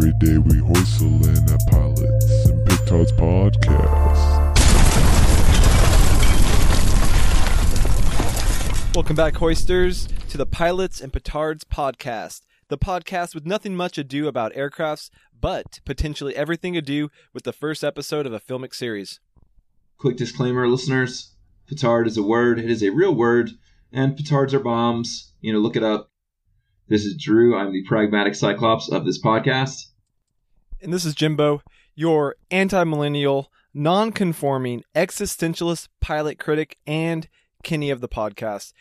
Every day we hoist in at Pilots and Petards Podcast. Welcome back, Hoisters, to the Pilots and Petards podcast, the podcast with nothing much ado about aircrafts, but potentially everything to do with the first episode of a filmic series. Quick disclaimer, listeners petard is a word, it is a real word, and petards are bombs. You know, look it up. This is Drew. I'm the pragmatic cyclops of this podcast. And this is Jimbo, your anti millennial, non conforming, existentialist pilot critic and Kenny of the podcast.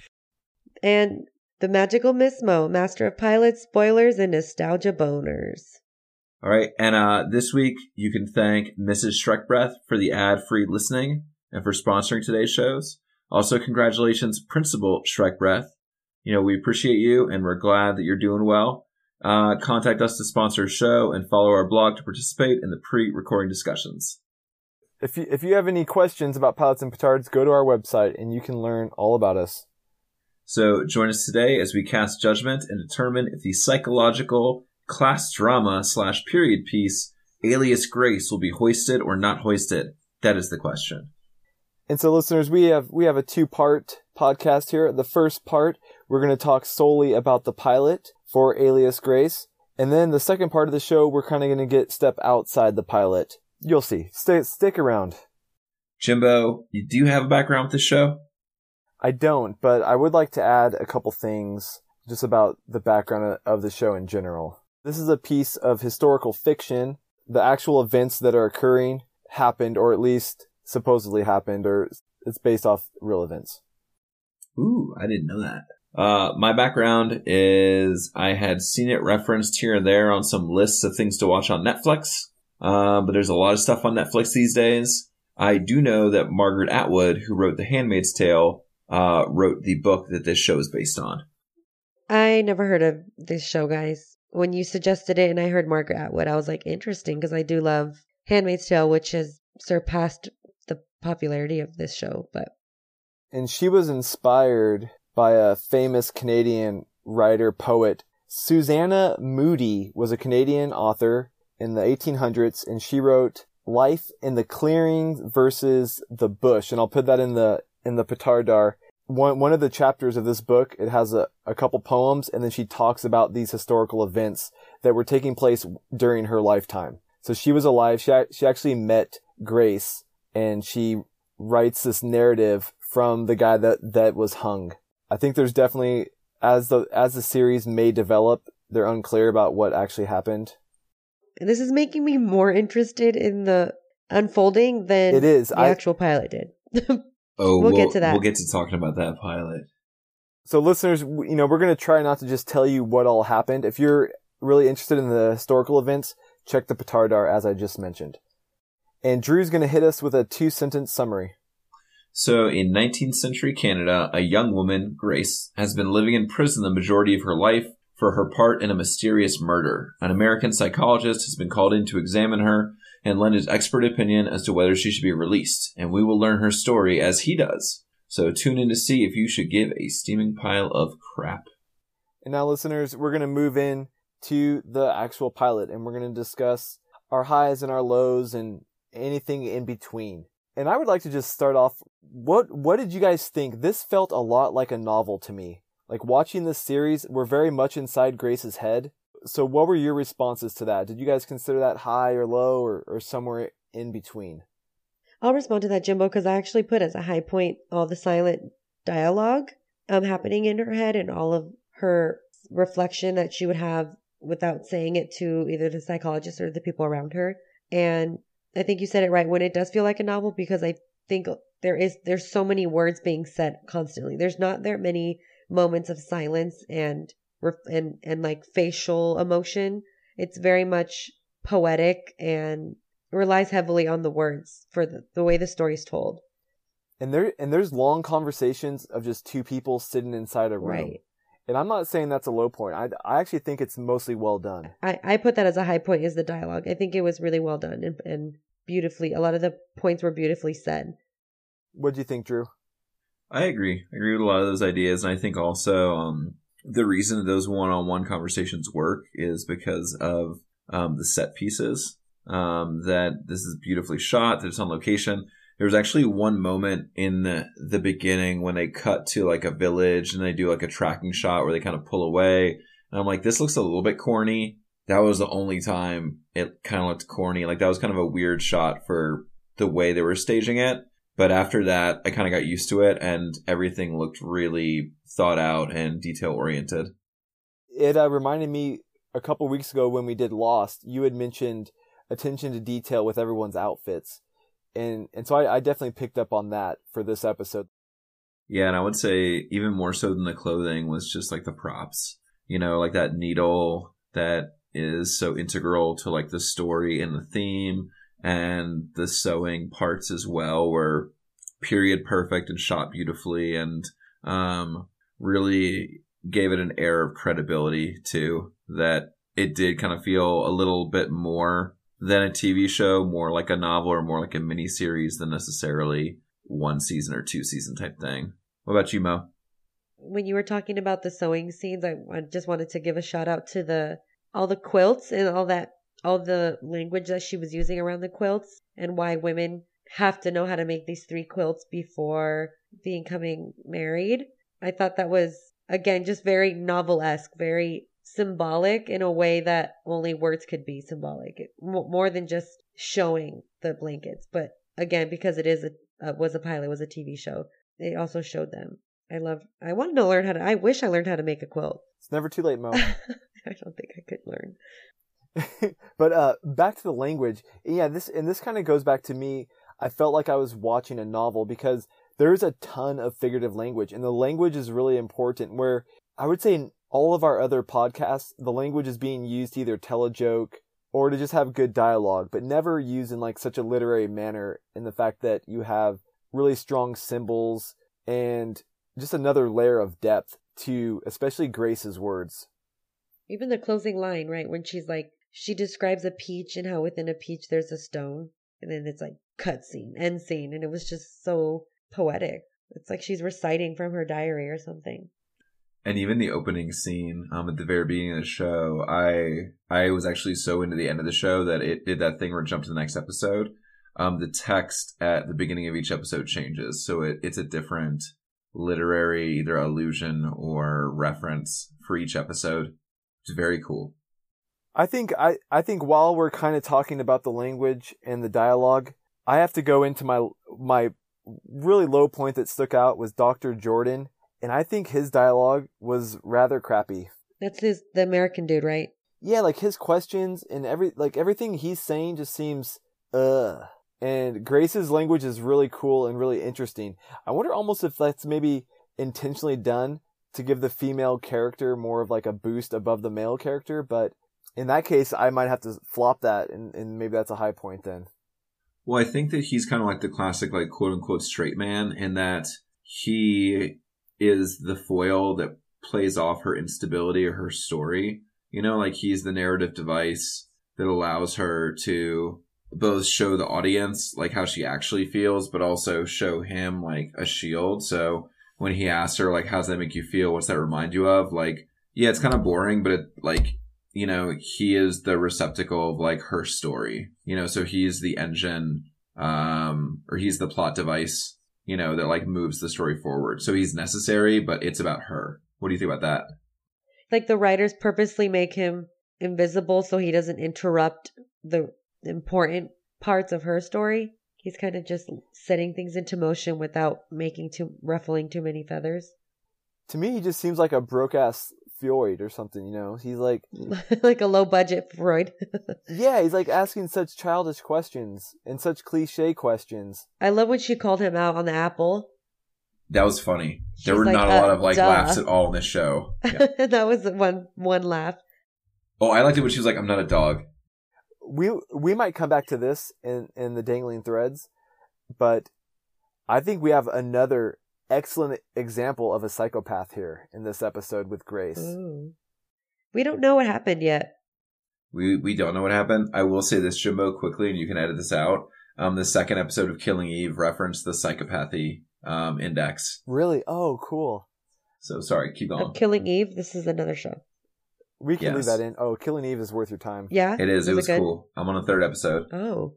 And the magical Miss Mo, master of pilots, spoilers, and nostalgia boners. All right, and uh, this week you can thank Mrs. Shrekbreath for the ad-free listening and for sponsoring today's shows. Also, congratulations, Principal Shrekbreath. You know, we appreciate you and we're glad that you're doing well. Uh, contact us to sponsor a show and follow our blog to participate in the pre-recording discussions. If you, if you have any questions about pilots and petards, go to our website and you can learn all about us. So join us today as we cast judgment and determine if the psychological class drama slash period piece Alias Grace will be hoisted or not hoisted. That is the question. And so listeners, we have we have a two-part podcast here. The first part, we're going to talk solely about the pilot for Alias Grace. And then the second part of the show, we're kind of going to get step outside the pilot. You'll see. Stay stick around. Jimbo, you do have a background with the show? I don't, but I would like to add a couple things just about the background of the show in general. This is a piece of historical fiction. The actual events that are occurring happened, or at least supposedly happened, or it's based off real events. Ooh, I didn't know that. Uh, my background is I had seen it referenced here and there on some lists of things to watch on Netflix. Uh, but there's a lot of stuff on Netflix these days. I do know that Margaret Atwood, who wrote The Handmaid's Tale, uh, wrote the book that this show is based on. I never heard of this show, guys. When you suggested it and I heard Margaret Atwood, I was like, interesting, because I do love Handmaid's Tale, which has surpassed the popularity of this show. But and she was inspired by a famous Canadian writer poet. Susanna Moodie was a Canadian author in the 1800s, and she wrote "Life in the Clearing versus the Bush," and I'll put that in the in the Petardar. One one of the chapters of this book, it has a, a couple poems, and then she talks about these historical events that were taking place during her lifetime. So she was alive. She she actually met Grace, and she writes this narrative from the guy that that was hung. I think there's definitely as the as the series may develop, they're unclear about what actually happened. This is making me more interested in the unfolding than it is. the I, actual pilot did. oh, we'll, we'll, get to that. We'll get to talking about that pilot. So, listeners, you know, we're going to try not to just tell you what all happened. If you're really interested in the historical events, check the Petardar as I just mentioned. And Drew's going to hit us with a two sentence summary. So, in 19th century Canada, a young woman, Grace, has been living in prison the majority of her life for her part in a mysterious murder. An American psychologist has been called in to examine her and lend his expert opinion as to whether she should be released, and we will learn her story as he does. So tune in to see if you should give a steaming pile of crap. And now, listeners, we're going to move in to the actual pilot, and we're going to discuss our highs and our lows and anything in between. And I would like to just start off. What what did you guys think? This felt a lot like a novel to me. Like watching this series, we're very much inside Grace's head. So what were your responses to that? Did you guys consider that high or low or, or somewhere in between? I'll respond to that, Jimbo, because I actually put as a high point all the silent dialogue um, happening in her head and all of her reflection that she would have without saying it to either the psychologist or the people around her. And I think you said it right when it does feel like a novel because I think there is there's so many words being said constantly. There's not that many moments of silence and and and like facial emotion. It's very much poetic and relies heavily on the words for the, the way the story is told. And there and there's long conversations of just two people sitting inside a room. Right. And I'm not saying that's a low point. I, I actually think it's mostly well done. I, I put that as a high point is the dialogue. I think it was really well done and, and beautifully. A lot of the points were beautifully said. What do you think, Drew? I agree. I agree with a lot of those ideas, and I think also um, the reason that those one-on-one conversations work is because of um, the set pieces. Um, that this is beautifully shot. That it's on location. There was actually one moment in the, the beginning when they cut to like a village and they do like a tracking shot where they kind of pull away. And I'm like, this looks a little bit corny. That was the only time it kind of looked corny. Like that was kind of a weird shot for the way they were staging it. But after that, I kind of got used to it and everything looked really thought out and detail oriented. It uh, reminded me a couple weeks ago when we did Lost, you had mentioned attention to detail with everyone's outfits. And, and so I, I definitely picked up on that for this episode. Yeah, and I would say even more so than the clothing was just like the props. You know, like that needle that is so integral to like the story and the theme and the sewing parts as well were period perfect and shot beautifully and um really gave it an air of credibility too that it did kind of feel a little bit more than a TV show, more like a novel or more like a mini series than necessarily one season or two season type thing. What about you, Mo? When you were talking about the sewing scenes, I, just wanted to give a shout out to the all the quilts and all that all the language that she was using around the quilts and why women have to know how to make these three quilts before becoming married. I thought that was again just very novel-esque, very symbolic in a way that only words could be symbolic, more than just showing the blankets. But again, because it is a uh, was a pilot, was a TV show, they also showed them. I love. I wanted to learn how to. I wish I learned how to make a quilt. It's never too late, Mo. I don't think I could learn. but uh, back to the language. Yeah, this and this kind of goes back to me. I felt like I was watching a novel because there's a ton of figurative language, and the language is really important. Where I would say all of our other podcasts, the language is being used to either tell a joke or to just have good dialogue, but never used in like such a literary manner. In the fact that you have really strong symbols and just another layer of depth to especially Grace's words. Even the closing line, right? When she's like, she describes a peach and how within a peach there's a stone. And then it's like cut scene, end scene. And it was just so poetic. It's like she's reciting from her diary or something. And even the opening scene um, at the very beginning of the show, I I was actually so into the end of the show that it did that thing where it jumped to the next episode. Um, the text at the beginning of each episode changes, so it, it's a different literary either allusion or reference for each episode. It's very cool. I think I, I think while we're kind of talking about the language and the dialogue, I have to go into my my really low point that stuck out was Dr. Jordan, and I think his dialogue was rather crappy. That's his the American dude, right? Yeah, like his questions and every like everything he's saying just seems uh and Grace's language is really cool and really interesting. I wonder almost if that's maybe intentionally done to give the female character more of like a boost above the male character, but in that case, I might have to flop that, and, and maybe that's a high point then. Well, I think that he's kind of like the classic, like quote unquote straight man, in that he is the foil that plays off her instability or her story. You know, like he's the narrative device that allows her to both show the audience like how she actually feels, but also show him like a shield. So when he asks her like, "How's that make you feel? What's that remind you of?" Like, yeah, it's kind of boring, but it like you know he is the receptacle of like her story. You know, so he's the engine, um, or he's the plot device. You know that like moves the story forward. So he's necessary, but it's about her. What do you think about that? Like the writers purposely make him invisible so he doesn't interrupt the important parts of her story. He's kind of just setting things into motion without making too ruffling too many feathers. To me, he just seems like a broke ass Freud or something. You know, he's like like a low budget Freud. yeah, he's like asking such childish questions and such cliche questions. I love when she called him out on the apple. That was funny. She's there were like, not a uh, lot of like duh. laughs at all in this show. Yeah. that was one one laugh. Oh, I liked it when she was like, "I'm not a dog." we we might come back to this in in the dangling threads, but I think we have another excellent example of a psychopath here in this episode with Grace. Ooh. We don't know what happened yet. We we don't know what happened. I will say this, Jimbo, quickly, and you can edit this out. Um, the second episode of Killing Eve referenced the psychopathy um, index. Really? Oh, cool. So sorry, keep going. Killing Eve. This is another show. We can leave that in. Oh, Killing Eve is worth your time. Yeah, It is. It was good? cool. I'm on the third episode. Oh,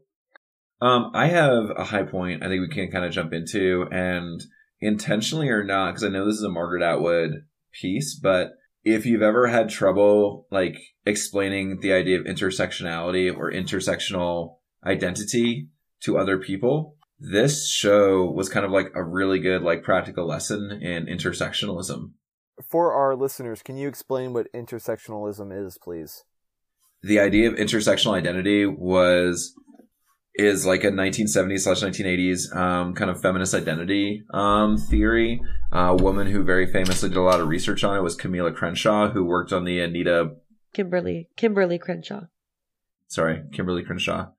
Um, I have a high point I think we can kind of jump into, and intentionally or not, because I know this is a Margaret Atwood piece, but if you've ever had trouble like explaining the idea of intersectionality or intersectional identity to other people, this show was kind of like a really good like practical lesson in intersectionalism. For our listeners, can you explain what intersectionalism is, please? the idea of intersectional identity was is like a 1970s slash 1980s um, kind of feminist identity um, theory. a woman who very famously did a lot of research on it was Camila Crenshaw, who worked on the Anita, Kimberly, Kimberly Crenshaw. sorry, Kimberly Crenshaw.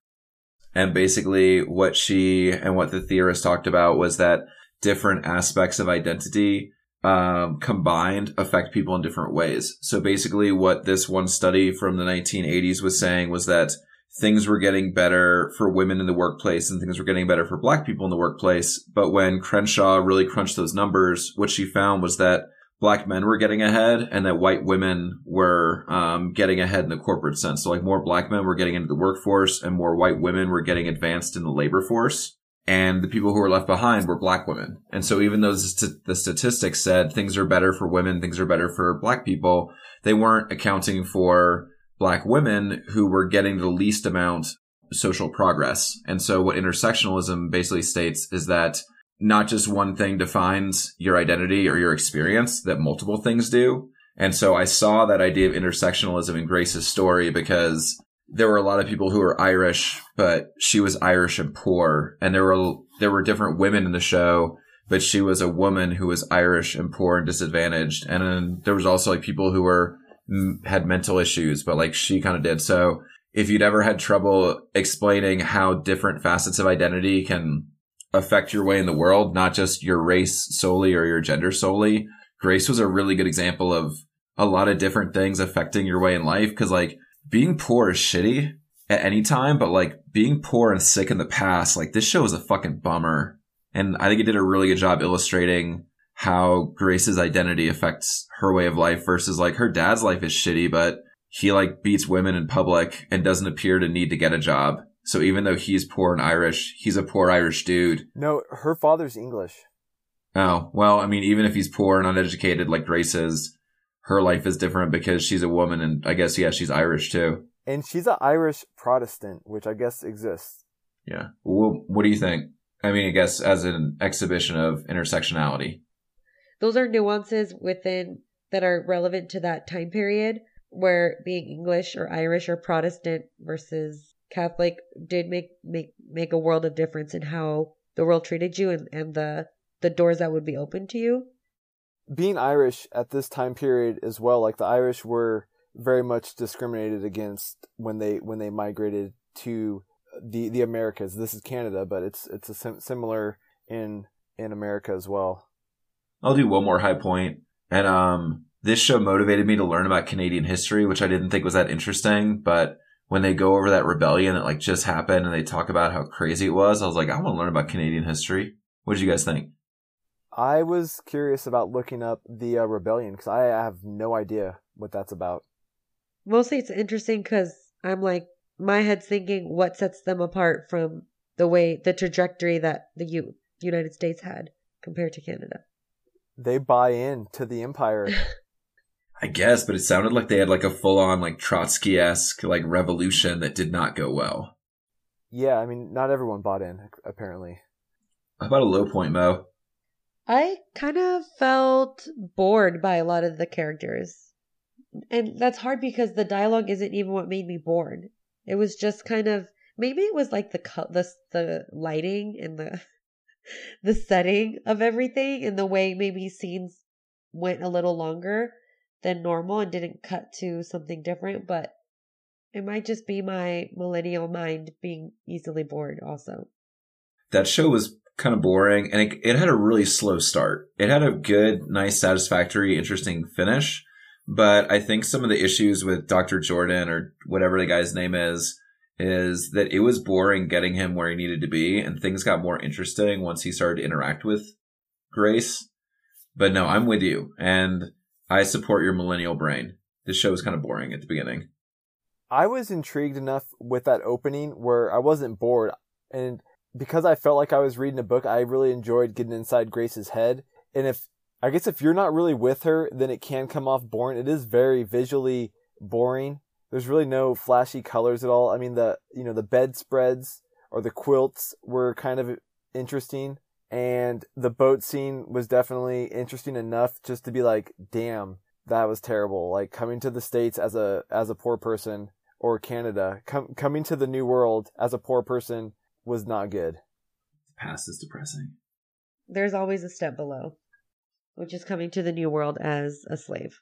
And basically, what she and what the theorist talked about was that different aspects of identity um, combined affect people in different ways. So basically, what this one study from the 1980s was saying was that things were getting better for women in the workplace and things were getting better for black people in the workplace. But when Crenshaw really crunched those numbers, what she found was that black men were getting ahead and that white women were um, getting ahead in the corporate sense. So like more black men were getting into the workforce and more white women were getting advanced in the labor force. And the people who were left behind were black women. And so even though the the statistics said things are better for women, things are better for black people, they weren't accounting for black women who were getting the least amount social progress. And so what intersectionalism basically states is that not just one thing defines your identity or your experience, that multiple things do. And so I saw that idea of intersectionalism in Grace's story because there were a lot of people who were Irish, but she was Irish and poor. And there were, there were different women in the show, but she was a woman who was Irish and poor and disadvantaged. And then there was also like people who were, had mental issues, but like she kind of did. So if you'd ever had trouble explaining how different facets of identity can affect your way in the world, not just your race solely or your gender solely. Grace was a really good example of a lot of different things affecting your way in life. Cause like being poor is shitty at any time, but like being poor and sick in the past, like this show is a fucking bummer. And I think it did a really good job illustrating how Grace's identity affects her way of life versus like her dad's life is shitty, but he like beats women in public and doesn't appear to need to get a job. So even though he's poor and Irish, he's a poor Irish dude. No, her father's English. Oh, well, I mean, even if he's poor and uneducated like Grace is, her life is different because she's a woman and I guess, yeah, she's Irish too. And she's an Irish Protestant, which I guess exists. Yeah. Well, what do you think? I mean, I guess as an exhibition of intersectionality. Those are nuances within that are relevant to that time period where being English or Irish or Protestant versus Catholic did make make make a world of difference in how the world treated you and, and the the doors that would be open to you. Being Irish at this time period as well, like the Irish were very much discriminated against when they when they migrated to the the Americas. This is Canada, but it's it's a sim- similar in in America as well. I'll do one more high point. And um this show motivated me to learn about Canadian history, which I didn't think was that interesting, but when they go over that rebellion that like just happened and they talk about how crazy it was, I was like, I want to learn about Canadian history. What did you guys think? I was curious about looking up the uh, rebellion because I have no idea what that's about. Mostly it's interesting because I'm like, my head's thinking what sets them apart from the way, the trajectory that the U- United States had compared to Canada. They buy in to the empire. I guess, but it sounded like they had like a full on like Trotsky esque like revolution that did not go well. yeah, I mean, not everyone bought in apparently. How about a low point, Mo? I kind of felt bored by a lot of the characters. And that's hard because the dialogue isn't even what made me bored. It was just kind of maybe it was like the co- the the lighting and the the setting of everything and the way maybe scenes went a little longer than normal and didn't cut to something different, but it might just be my millennial mind being easily bored also. That show was kind of boring and it, it had a really slow start. It had a good, nice, satisfactory, interesting finish. But I think some of the issues with Dr. Jordan or whatever the guy's name is, is that it was boring getting him where he needed to be and things got more interesting once he started to interact with Grace. But no, I'm with you and I support your millennial brain. This show was kind of boring at the beginning. I was intrigued enough with that opening where I wasn't bored. And because I felt like I was reading a book, I really enjoyed getting inside Grace's head. And if, I guess if you're not really with her, then it can come off boring. It is very visually boring. There's really no flashy colors at all. I mean, the, you know, the bedspreads or the quilts were kind of interesting. And the boat scene was definitely interesting enough just to be like, damn, that was terrible. Like coming to the States as a, as a poor person or Canada, com- coming to the new world as a poor person was not good. The past is depressing. There's always a step below, which is coming to the new world as a slave.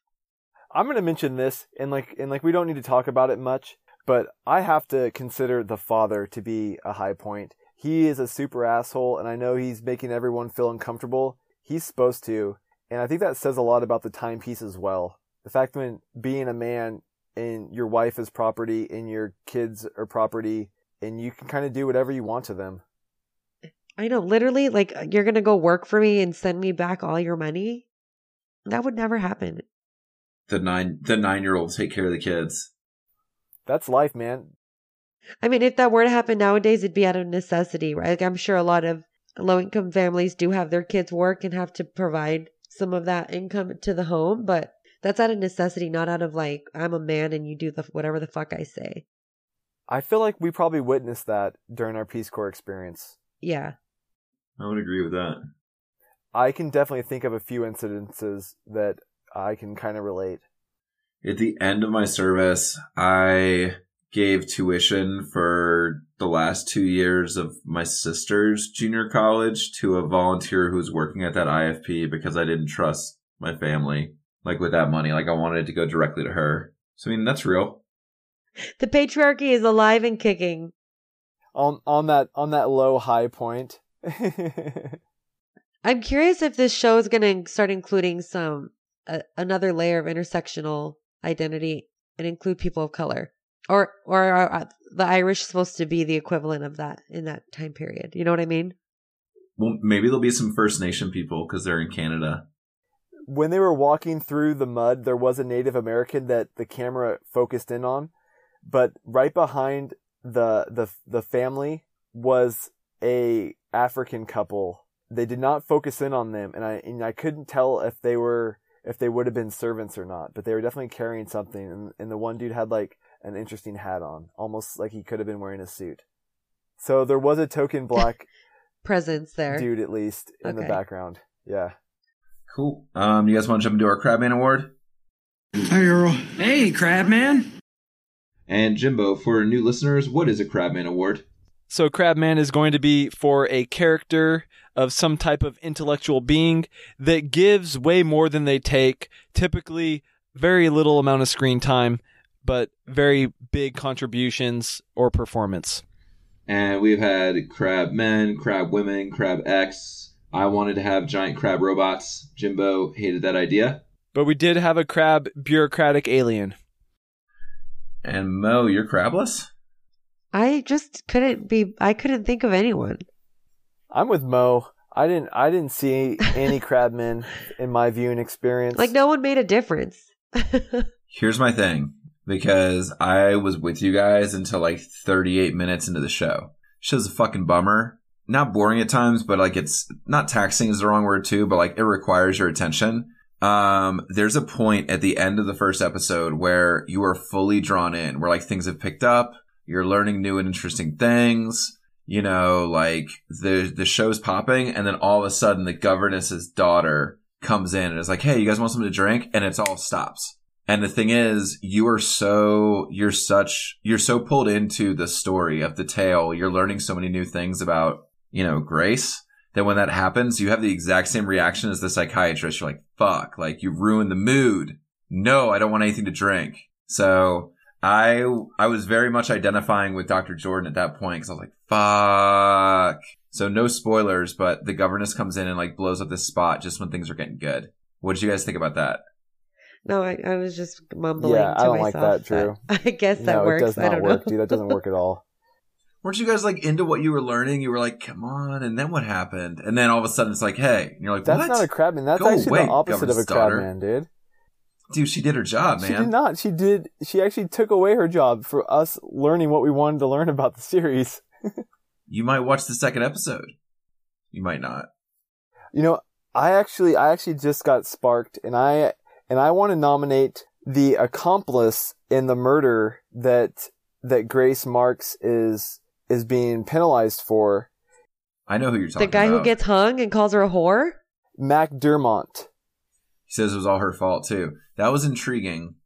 I'm going to mention this and like, and like, we don't need to talk about it much, but I have to consider the father to be a high point. He is a super asshole and I know he's making everyone feel uncomfortable. He's supposed to. And I think that says a lot about the timepiece as well. The fact when being a man and your wife is property and your kids are property and you can kind of do whatever you want to them. I know, literally, like you're gonna go work for me and send me back all your money. That would never happen. The nine the nine year old take care of the kids. That's life, man. I mean, if that were to happen nowadays, it'd be out of necessity, right? Like I'm sure a lot of low income families do have their kids work and have to provide some of that income to the home, but that's out of necessity, not out of like I'm a man and you do the whatever the fuck I say. I feel like we probably witnessed that during our Peace Corps experience. Yeah. I would agree with that. I can definitely think of a few incidences that I can kind of relate. At the end of my service, I gave tuition for the last two years of my sister's junior college to a volunteer who was working at that IFP because I didn't trust my family. Like with that money, like I wanted it to go directly to her. So I mean, that's real. The patriarchy is alive and kicking. On on that on that low high point. I'm curious if this show is going to start including some uh, another layer of intersectional identity and include people of color, or or are the Irish supposed to be the equivalent of that in that time period? You know what I mean? Well, maybe there'll be some First Nation people because they're in Canada. when they were walking through the mud, there was a Native American that the camera focused in on, but right behind the the the family was a African couple. They did not focus in on them, and I and I couldn't tell if they were if they would have been servants or not, but they were definitely carrying something. And, and the one dude had like an interesting hat on, almost like he could have been wearing a suit. So there was a token black Presence there. dude at least in the background. Yeah. Cool. Um, you guys want to jump into our Crabman Award? Hi, Earl. Hey, Crabman. And Jimbo, for new listeners, what is a Crabman Award? So Crabman is going to be for a character of some type of intellectual being that gives way more than they take, typically very little amount of screen time, but very big contributions or performance. And we've had Crab Men, Crab Women, Crab X. I wanted to have giant crab robots. Jimbo hated that idea. But we did have a crab bureaucratic alien. And Mo, you're crabless? I just couldn't be. I couldn't think of anyone. I'm with Mo. I didn't I didn't see any crabmen in my viewing experience. Like no one made a difference. Here's my thing. Because I was with you guys until like 38 minutes into the show. Show's a fucking bummer. Not boring at times, but like it's not taxing is the wrong word too, but like it requires your attention. Um, there's a point at the end of the first episode where you are fully drawn in, where like things have picked up, you're learning new and interesting things, you know, like the the show's popping, and then all of a sudden the governess's daughter comes in and is like, Hey, you guys want something to drink? And it's all stops. And the thing is, you are so, you're such, you're so pulled into the story of the tale. You're learning so many new things about, you know, Grace that when that happens, you have the exact same reaction as the psychiatrist. You're like, fuck, like you ruined the mood. No, I don't want anything to drink. So I, I was very much identifying with Dr. Jordan at that point because I was like, fuck. So no spoilers, but the governess comes in and like blows up this spot just when things are getting good. What did you guys think about that? No, I, I was just mumbling. Yeah, to I don't like myself, that, Drew. but I guess that no, works. it does I not don't work, know. dude. That doesn't work at all. Weren't you guys like into what you were learning? You were like, come on. And then what happened? And then all of a sudden it's like, hey. And you're like, That's what? not a crabman. That's Go actually away, the opposite of a crabman, dude. Dude, she did her job, man. She did not. She did. She actually took away her job for us learning what we wanted to learn about the series. You might watch the second episode. You might not. You know, I actually, I actually just got sparked, and I and I want to nominate the accomplice in the murder that that Grace Marks is is being penalized for, I know who you're talking The guy about. who gets hung and calls her a whore? Mac Dermont. He says it was all her fault too. That was intriguing.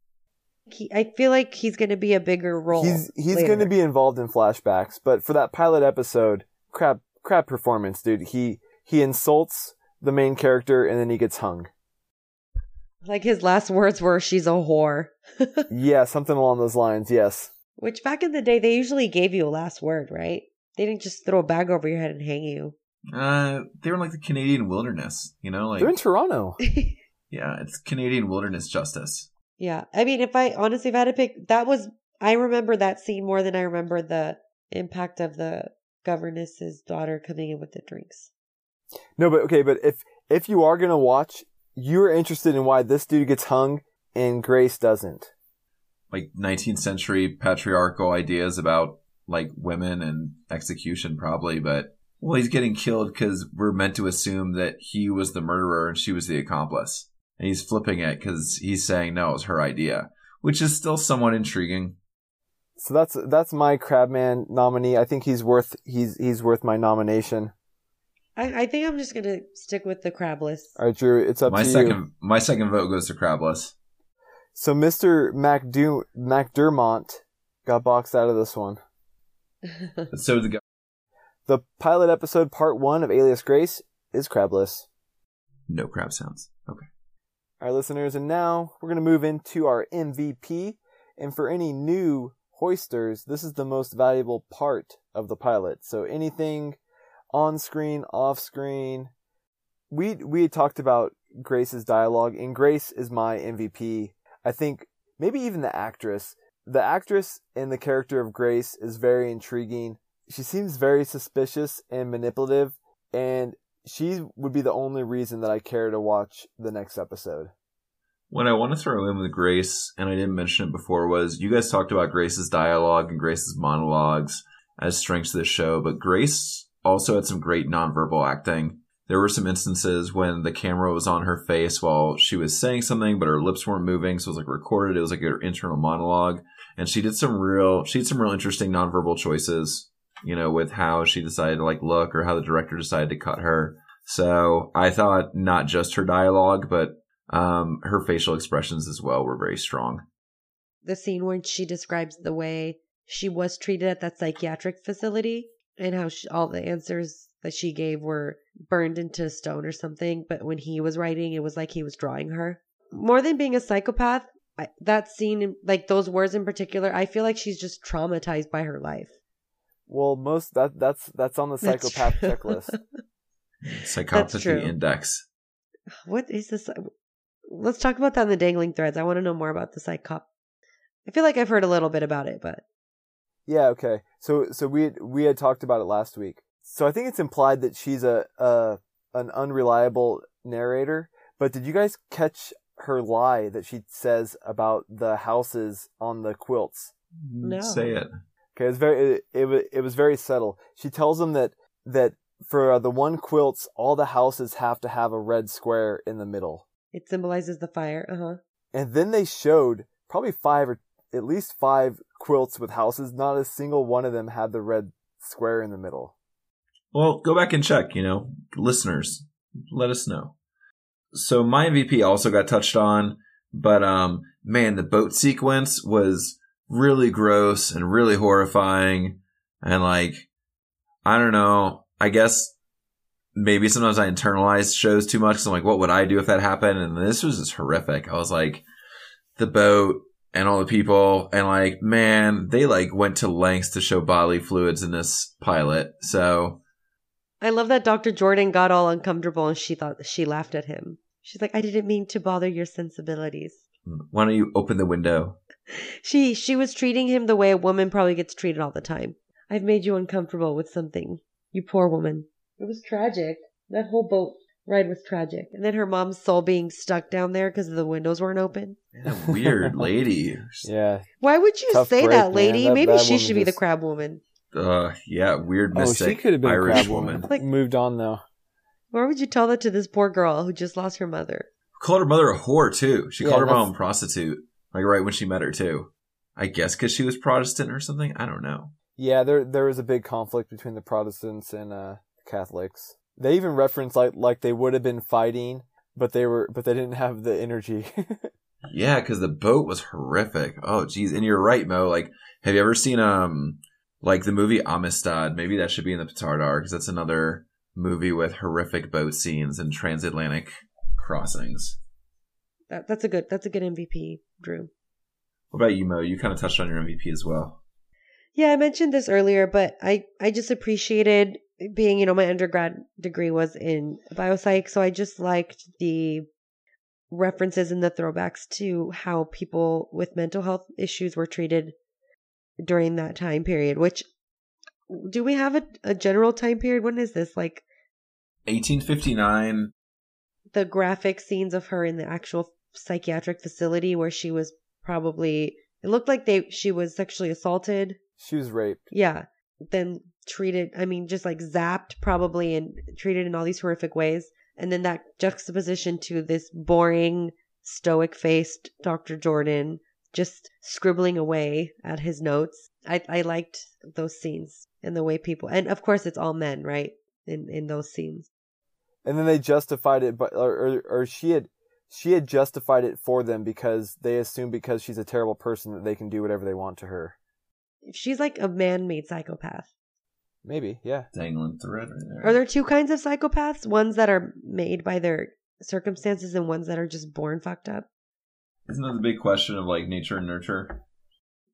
He, I feel like he's going to be a bigger role. He's he's going to be involved in flashbacks, but for that pilot episode, crap crap performance, dude. He he insults the main character and then he gets hung. Like his last words were, she's a whore. yeah, something along those lines. Yes. Which back in the day, they usually gave you a last word, right? They didn't just throw a bag over your head and hang you. Uh, they were in like the Canadian wilderness, you know, like They're in Toronto. yeah, it's Canadian wilderness justice. yeah. I mean, if I honestly, if I had to pick, that was, I remember that scene more than I remember the impact of the governess's daughter coming in with the drinks. No, but okay, but if if you are gonna watch, you're interested in why this dude gets hung and Grace doesn't. Like 19th century patriarchal ideas about like women and execution, probably, but well, he's getting killed because we're meant to assume that he was the murderer and she was the accomplice. And he's flipping it because he's saying no, it was her idea, which is still somewhat intriguing. So that's that's my Crabman nominee. I think he's worth he's he's worth my nomination. I, I think I'm just gonna stick with the crabless. All right, Drew, it's up My to second, you. my second vote goes to Crabless. So Mr. MacDo- MacDermott got boxed out of this one. So the guy. The pilot episode, part one of Alias Grace, is crabless. No crab sounds. All right, listeners, and now we're going to move into our MVP. And for any new hoisters, this is the most valuable part of the pilot. So anything on screen, off screen. We we talked about Grace's dialogue, and Grace is my MVP. I think maybe even the actress. The actress in the character of Grace is very intriguing. She seems very suspicious and manipulative, and she would be the only reason that I care to watch the next episode. What I want to throw in with Grace, and I didn't mention it before, was you guys talked about Grace's dialogue and Grace's monologues as strengths of the show, but Grace also had some great nonverbal acting. There were some instances when the camera was on her face while she was saying something, but her lips weren't moving, so it was like recorded. It was like her internal monologue, and she did some real, she had some real interesting nonverbal choices. You know, with how she decided to like look, or how the director decided to cut her. So I thought not just her dialogue, but um, her facial expressions as well were very strong. the scene where she describes the way she was treated at that psychiatric facility and how she, all the answers that she gave were burned into stone or something. But when he was writing, it was like he was drawing her. More than being a psychopath, I, that scene, like those words in particular, I feel like she's just traumatized by her life. Well, most that that's that's on the psychopath true. checklist. Psychopathy index. What is this? Let's talk about that in the dangling threads. I want to know more about the psychop. I feel like I've heard a little bit about it, but Yeah, okay. So so we had, we had talked about it last week. So I think it's implied that she's a, a an unreliable narrator. But did you guys catch her lie that she says about the houses on the quilts? No. Say it. Okay, it's very it, it was it was very subtle. She tells them that that for uh, the one quilts, all the houses have to have a red square in the middle. it symbolizes the fire. Uh huh. And then they showed probably five or at least five quilts with houses. Not a single one of them had the red square in the middle. Well, go back and check, you know, listeners, let us know. So my MVP also got touched on, but um man, the boat sequence was really gross and really horrifying and like I don't know, I guess maybe sometimes I internalize shows too much. So I'm like, what would I do if that happened? And this was just horrific. I was like, the boat and all the people and like, man, they like went to lengths to show bodily fluids in this pilot. So I love that Dr. Jordan got all uncomfortable and she thought she laughed at him. She's like, I didn't mean to bother your sensibilities. why don't you open the window? She she was treating him the way a woman probably gets treated all the time. I've made you uncomfortable with something. You poor woman. It was tragic. That whole boat ride was tragic. And then her mom's soul being stuck down there because the windows weren't open. Yeah, weird lady. Yeah. Why would you Tough say break, that, lady? That- Maybe that she woman should be the crab woman. Uh, yeah, weird Oh, she could have been Irish a crab woman. woman. Like- Moved on though. Why would you tell that to this poor girl who just lost her mother? Called her mother a whore too. She Yeah, called her that's- mom a prostitute. Like right when she met her too. I guess because she was Protestant or something. I don't know. Yeah, there there was a big conflict between the Protestants and uh, Catholics. They even referenced like like they would have been fighting, but they were but they didn't have the energy. Yeah, because the boat was horrific. Oh, geez. And you're right, Mo. Like, have you ever seen um like the movie Amistad? Maybe that should be in the Petardar because that's another movie with horrific boat scenes and transatlantic crossings. That, that's a good. That's a good MVP, Drew. What about you, Mo? You kind of touched on your MVP as well. Yeah, I mentioned this earlier, but I I just appreciated being, you know, my undergrad degree was in biopsych, so I just liked the references and the throwbacks to how people with mental health issues were treated during that time period. Which do we have a, a general time period? When is this? Like 1859. the graphic scenes of her in the actual psychiatric facility where she was probably it looked like they she was sexually assaulted. She was raped. yeah. Then treated i mean just like zapped probably and treated in all these horrific ways. And then that juxtaposition to this boring stoic faced dr jordan just scribbling away at his notes. I i liked those scenes and the way people and of course it's all men right? In in those scenes. And then they justified it, but or, or or she had she had justified it for them because they assume because she's a terrible person that they can do whatever they want to her. she's like a man-made psychopath Maybe, yeah. Dangling thread right there. Are there two kinds of psychopaths? Ones that are made by their circumstances and ones that are just born fucked up? Isn't that the big question of like nature and nurture?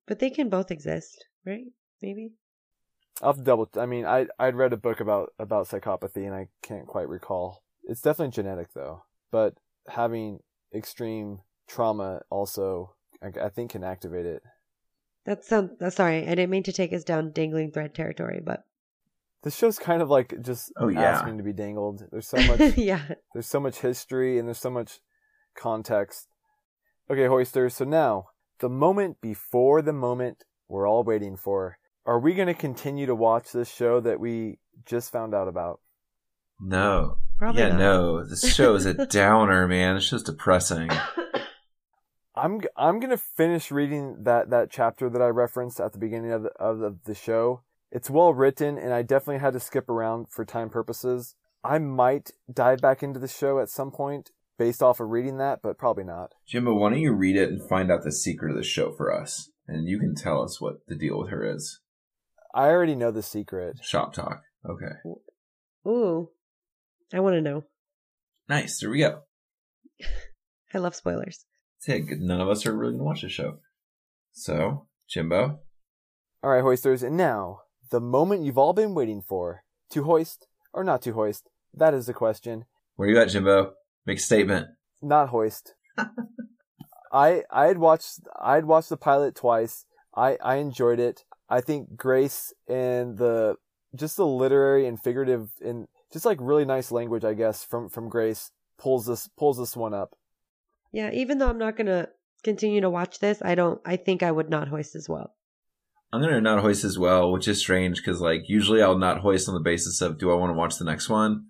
But they can both exist, right? Maybe. I'll have to double. I mean, I I'd read a book about about psychopathy and I can't quite recall. It's definitely genetic though, but having extreme trauma also, I, I think, can activate it. That sounds. That's uh, sorry. I didn't mean to take us down dangling thread territory, but This show's kind of like just Oh, yeah. asking to be dangled. There's so much. yeah. There's so much history and there's so much context. Okay, Hoister, so now, the moment before the moment we're all waiting for. Are we going to continue to watch this show that we just found out about? No. Probably yeah, not. no. This show is a downer, man. It's just depressing. I'm g- I'm going to finish reading that that chapter that I referenced at the beginning of the, of the, the show. It's well written and I definitely had to skip around for time purposes. I might dive back into the show at some point based off of reading that, but probably not. Jimbo, why don't you read it and find out the secret of the show for us? And you can tell us what the deal with her is. I already know the secret. Shop talk. Okay. Ooh. I want to know. Nice. There we go. I love spoilers. Yeah, good- none of us are really going to watch the show. So, Jimbo, All right, hoisters, and now the moment you've all been waiting for: to hoist or not to hoist? That is the question. where are you at, Jimbo? Make a statement. Not hoist. I I had watched I had watched the pilot twice. I I enjoyed it. I think Grace and the just the literary and figurative and just like really nice language, I guess, from from Grace pulls this pulls this one up. Yeah. Even though I'm not gonna continue to watch this, I don't. I think I would not hoist as well. I'm going to not hoist as well, which is strange because, like, usually I'll not hoist on the basis of do I want to watch the next one?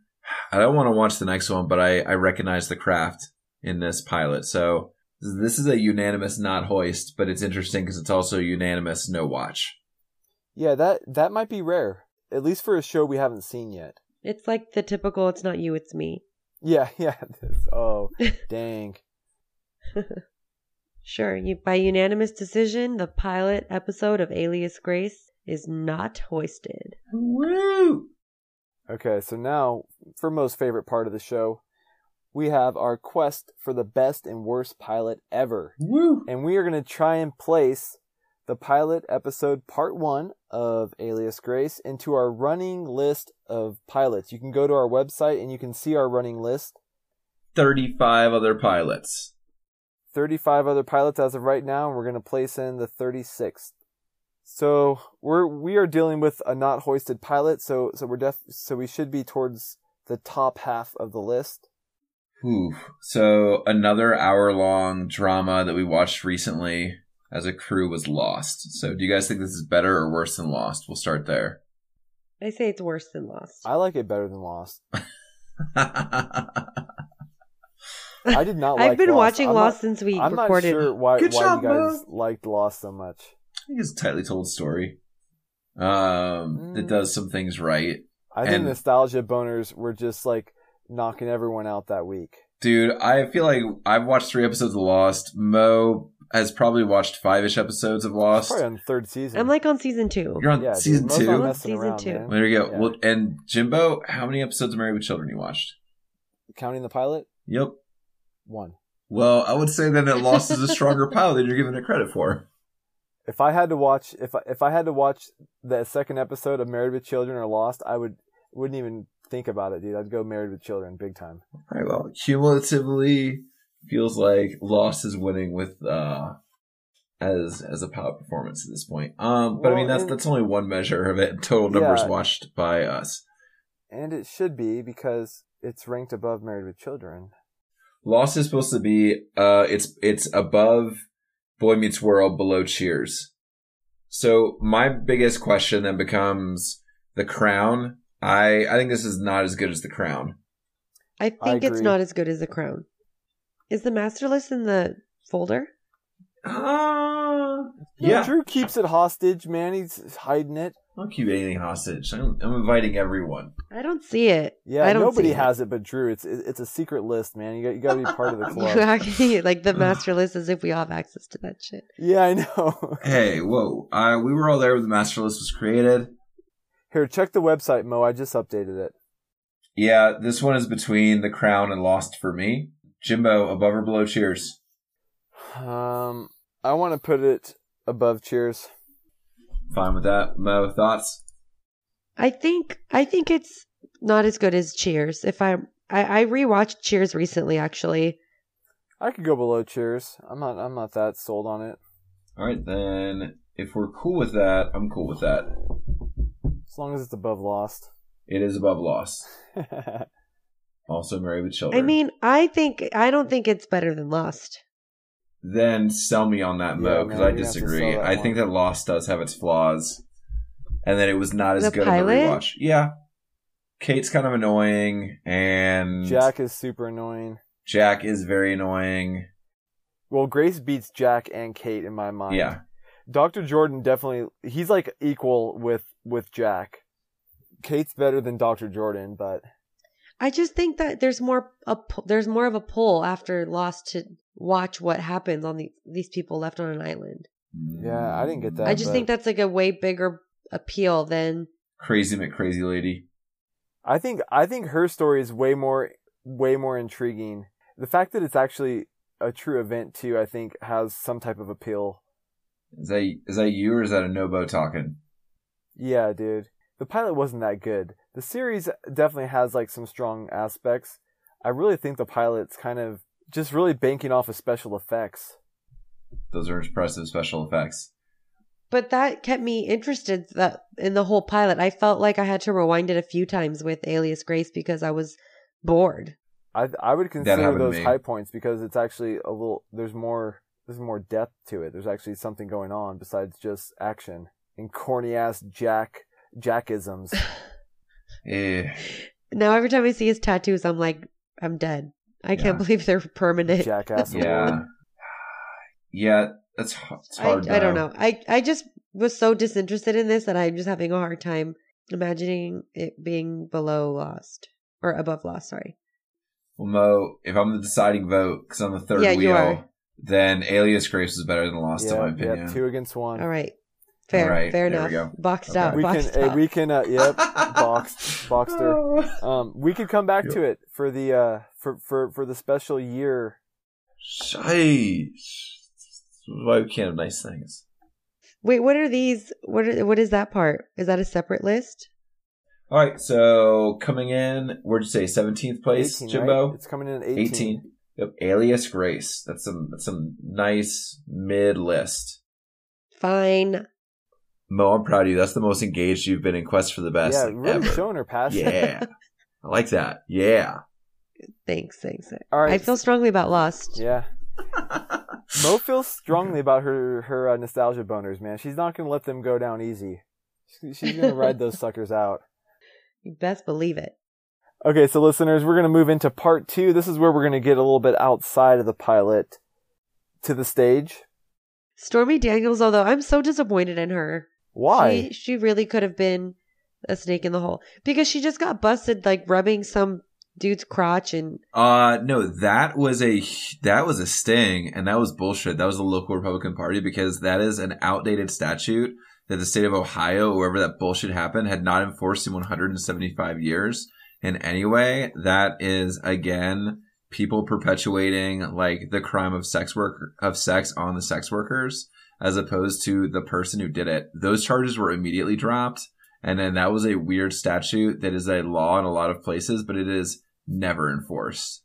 I don't want to watch the next one, but I, I recognize the craft in this pilot. So this is a unanimous not hoist, but it's interesting because it's also unanimous no watch. Yeah, that that might be rare, at least for a show we haven't seen yet. It's like the typical. It's not you. It's me. Yeah, yeah. Oh, dang. Sure. You by unanimous decision, the pilot episode of Alias Grace is not hoisted. Woo! Okay, so now for most favorite part of the show, we have our quest for the best and worst pilot ever. Woo! And we are going to try and place the pilot episode part 1 of Alias Grace into our running list of pilots. You can go to our website and you can see our running list. 35 other pilots. 35 other pilots as of right now, and we're going to place in the 36th. So we're we are dealing with a not hoisted pilot, so so we're def so we should be towards the top half of the list. Ooh. So another hour long drama that we watched recently as a crew was Lost. So do you guys think this is better or worse than Lost? We'll start there. I say it's worse than Lost. I like it better than Lost. I did not. Like I've been Lost. watching I'm Lost not, since we I'm recorded. not sure why, Good why job, you guys Mo. liked Lost so much. I think it's a tightly told story. Um, that Mm. does some things right. I think And- nostalgia boners were just like knocking everyone out that week. Dude, I feel like I've watched three episodes of Lost. Mo has probably watched five ish episodes of Lost. Probably on third season. I'm like on season two. You're on yeah, season Mo's two. not messing Season around, two. man. There you go. Yeah. Well, and Jimbo, how many episodes of Married with Children you watched? Counting the pilot, Yep. one. Well, I would say then that Lost is a stronger pilot than you're giving it credit for. If I had to watch, if I, if I had to watch the second episode of Married with Children or Lost, I would wouldn't even think about it, dude. I'd go Married with Children, big time. All right. Well, cumulatively, feels like Lost is winning with uh as as a pilot performance at this point. Um, but I mean that's and- that's only one measure of it. Total numbers Yeah. watched by us. And it should be because it's ranked above Married with Children. Lost is supposed to be uh it's it's above Boy Meets World, below Cheers. So my biggest question then becomes The Crown. I I think this is not as good as The Crown. I think it's not as good as The Crown. Is the master list in the folder? Uh, Yeah, yeah. Drew keeps it hostage, man. He's hiding it. I don't keep anything hostage. I'm, I'm inviting everyone. I don't see it. Yeah, I don't nobody see it. has it but Drew. It's it's a secret list, man. You got you got to be part of the club. actually like the master list as if we all have access to that shit. yeah, I know. Hey, whoa! Uh, we were all there when the master list was created. Here, check the website, Mo. I just updated it. Yeah, this one is between The Crown and Lost for me. Jimbo, above or below Cheers? Um, I want to put it above Cheers. Fine with that. Mo, thoughts? I think I think it's not as good as Cheers. If I I, I rewatched Cheers recently, actually. I could go below Cheers. I'm not. I'm not that sold on it. All right, then. If we're cool with that, I'm cool with that. As long as it's above Lost. It is above Lost. yeah, Also married with children. I mean, I think I don't think it's better than Lost. then sell me on that, Mo, Yeah, because I you're gonna have to disagree. sell that I think that Lost does have its flaws, and that it was not as The good pilot? of a rewatch. Yeah, Kate's kind of annoying, and Jack is super annoying. Jack is very annoying. Well, Grace beats Jack and Kate in my mind. Yeah, Dr. Jordan definitely he's like equal with with Jack. Kate's better than Dr. Jordan, but I just think that there's more a there's more of a pull after Lost to watch what happens on the, these people left on an island. Yeah, I didn't get that. I just think that's like a way bigger appeal than crazy McCrazy lady. I think I think her story is way more way more intriguing. The fact that it's actually a true event too, I think, has some type of appeal. Is that is that you or is that a Nobo talking? Yeah, dude. The pilot wasn't that good. The series definitely has like some strong aspects. I really think the pilot's kind of just really banking off of special effects. Those are impressive special effects. but that kept me interested that in the whole pilot. I felt like I had to rewind it a few times with Alias Grace because I was bored. I I would consider those high points because it's actually a little. There's more. There's more depth to it. There's actually something going on besides just action and corny ass Jack Jackisms. Eh. Now every time I see his tattoos, I'm like, I'm dead. I can't believe they're permanent. Jackass. Yeah. Yeah, that's h- it's I, hard. I don't know. I, I just was so disinterested in this that I'm just having a hard time imagining it being below Lost or above Lost. Sorry. Well, Mo, if I'm the deciding vote because I'm the third Yeah, you wheel, are. then Alias Grace is better than Lost, in my Yeah, opinion. yeah, two against one. All right. Fair. All right, fair enough. we go. Boxed Okay. out. we can. boxed eh, out. we can. Uh, yep. boxed. Boxed her. Um, we could come back Yep. to it for the uh for for for the special year. Sheesh. Why we can't have nice things? Wait, what are these? What are, what is that part? Is that a separate list? All right, so coming in, where'd you say 17th place, 18, Jimbo? right? It's coming in at 18. 18. Yep, Alias Grace. That's some that's some nice mid list. Fine. Mo, I'm proud of you. That's the most engaged you've been in Quest for the Best Yeah, like, really ever. showing her passion. Yeah. I like that. Yeah. Thanks, thanks. All right. I feel strongly about Lost. Yeah. Mo feels strongly about her her uh, nostalgia boners, man. She's not gonna let them go down easy. She's gonna ride those suckers out. You best believe it. Okay, so listeners, we're gonna move into part two. This is where we're gonna get a little bit outside of the pilot to the stage. Stormy Daniels, although I'm so disappointed in her. Why? She, she really could have been a snake in the hole because she just got busted like rubbing some dude's crotch and Uh no, that was a that was a sting, and that was bullshit. That was the local Republican Party because that is an outdated statute that the state of Ohio, wherever that bullshit happened, had not enforced in 175 years. And anyway, that is again people perpetuating like the crime of sex work of sex on the sex workers as opposed to the person who did it. Those charges were immediately dropped. And then that was a weird statute that is a law in a lot of places, but it is never enforced.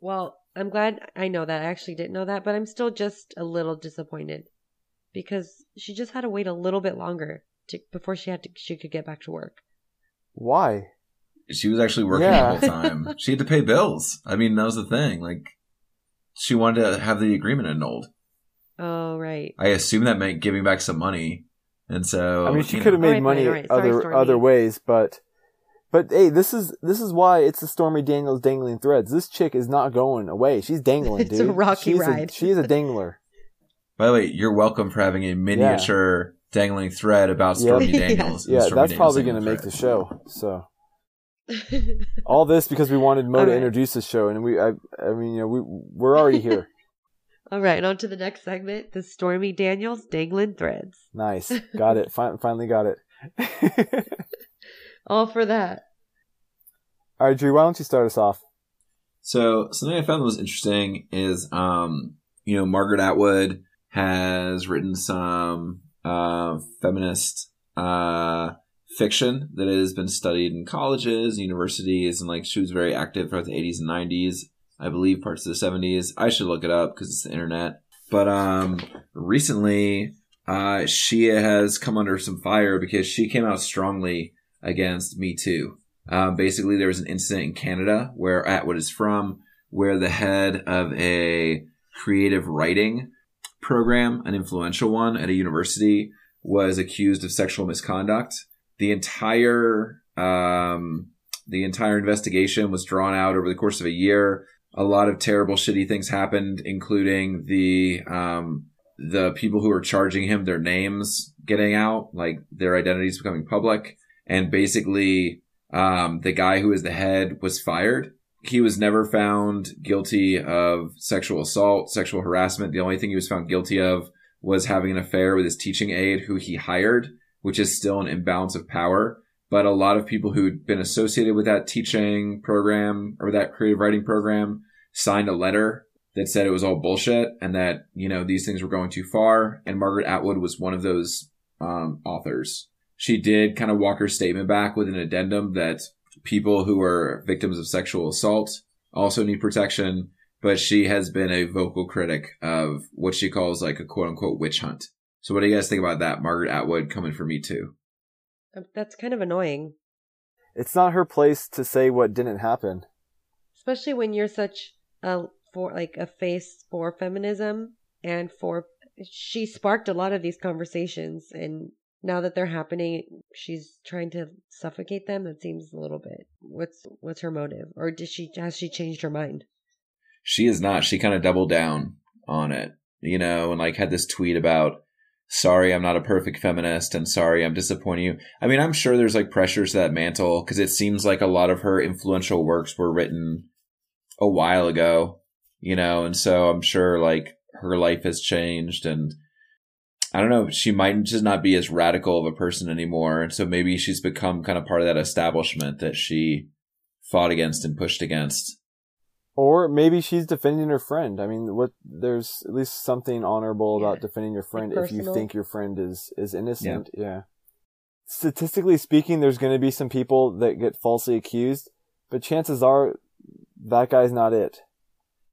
well, I'm glad I know that. I actually didn't know that, but I'm still just a little disappointed because she just had to wait a little bit longer to, before she had to she could get back to work. Why? She was actually working Yeah. the whole time. she had to pay bills. I mean, that was the thing. Like, she wanted to have the agreement annulled. Oh right. I assume that meant giving back some money. And so, I mean, she could have made Alright, money fine, alright. Other Stormy. other ways, but but hey, this is this is why it's the Stormy Daniels dangling threads. This chick is not going away. She's dangling, It's a dude. rocky she's ride. A, she's a dangler. By the way, you're welcome for having a miniature dangling thread about Stormy Yes. Daniels. and Yeah, Stormy that's Daniels probably going to dangling make the show. So all this because we wanted Mo All to introduce the show, and we, I, I mean, you know, we we're already here. All right, and on to the next segment, the Stormy Daniels dangling threads. nice, got it. Fin- finally got it. All for that. all right, Drew, why don't you start us off? So something I found that was interesting is, um, you know, Margaret Atwood has written some uh, feminist uh, fiction that has been studied in colleges, universities, and like she was very active throughout the 80s and 90s. I believe parts of the 70s. I should look it up because it's the internet. But um, recently, uh, she has come under some fire because she came out strongly against Me Too. Um, basically, there was an incident in Canada where Atwood is from, where the head of a creative writing program, an influential one at a university, was accused of sexual misconduct. The entire um, the entire investigation was drawn out over the course of a year. A lot of terrible, shitty things happened, including the um, the people who are charging him their names getting out, like their identities becoming public, and basically um, the guy who was the head was fired. He was never found guilty of sexual assault, sexual harassment. The only thing he was found guilty of was having an affair with his teaching aide who he hired, which is still an imbalance of power. But a lot of people who'd been associated with that teaching program or that creative writing program signed a letter that said it was all bullshit and that, you know, these things were going too far. And Margaret Atwood was one of those um, authors. She did kind of walk her statement back with an addendum that people who are victims of sexual assault also need protection, but she has been a vocal critic of what she calls like a quote unquote witch hunt. So what do you guys think about that? Margaret Atwood coming for me too. Um, That's kind of annoying, It's not her place to say what didn't happen. especially when you're such a for like a face for feminism and for she sparked a lot of these conversations and now that they're happening she's trying to suffocate them that seems a little bit what's what's her motive or did she has she changed her mind She is not. She kind of doubled down on it, you know, and like had this tweet about, sorry, I'm not a perfect feminist and sorry, I'm disappointing you. I mean, I'm sure there's like pressures to that mantle because it seems like a lot of her influential works were written a while ago, you know, and so I'm sure like her life has changed and I don't know, she might just not be as radical of a person anymore. And so maybe she's become kind of part of that establishment that she fought against and pushed against. Or maybe she's defending her friend. I mean, what there's at least something honorable about defending your friend Like if you think your friend is is innocent. Yeah. Statistically speaking, there's going to be some people that get falsely accused, but chances are that guy's not it.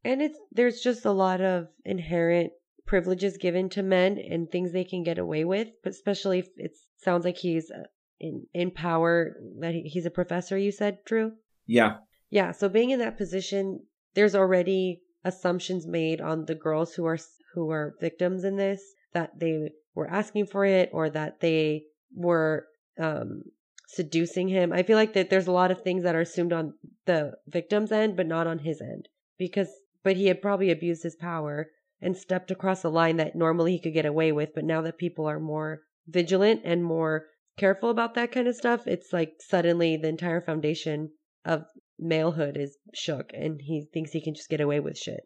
and it's there's just a lot of inherent privileges given to men and things they can get away with but especially if it sounds like he's uh, in in power that he, he's a professor you said drew Yeah. Yeah, so being in that position, there's already assumptions made on the girls who are who are victims in this that they were asking for it or that they were um seducing him. I feel like that there's a lot of things that are assumed on the victim's end but not on his end because but he had probably abused his power and stepped across a line that normally he could get away with, but now that people are more vigilant and more careful about that kind of stuff, it's like suddenly the entire foundation of malehood is shook and he thinks he can just get away with shit.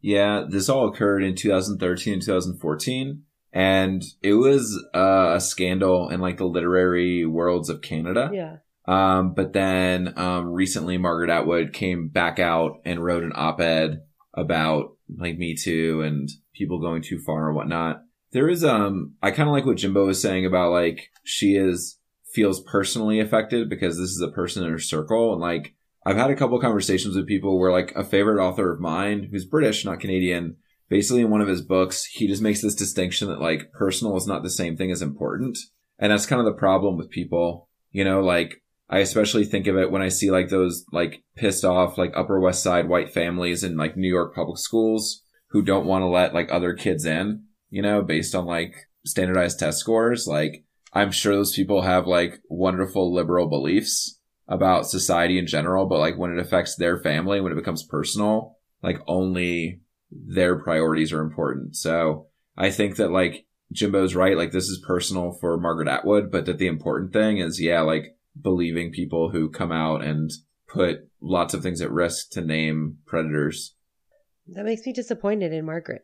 Yeah, this all occurred in 2013 and 2014, and it was uh, a scandal in like the literary worlds of Canada. Yeah. Um, but then um, recently, Margaret Atwood came back out and wrote an op-ed about like Me Too and people going too far and whatnot. There is um, I kind of like what Jimbo was saying about like she is feels personally affected because this is a person in her circle and like I've had a couple conversations with people where like a favorite author of mine who's British, not Canadian, basically in one of his books, he just makes this distinction that like personal is not the same thing as important. And that's kind of the problem with people, you know, like I especially think of it when I see like those like pissed off like Upper West Side white families in like New York public schools who don't want to let like other kids in, you know, based on like standardized test scores. Like I'm sure those people have like wonderful liberal beliefs about society in general, but like when it affects their family, when it becomes personal, like only their priorities are important. So I think that like Jimbo's right. Like this is personal for Margaret Atwood, but that the important thing is, yeah, like believing people who come out and put lots of things at risk to name predators. That makes me disappointed in Margaret.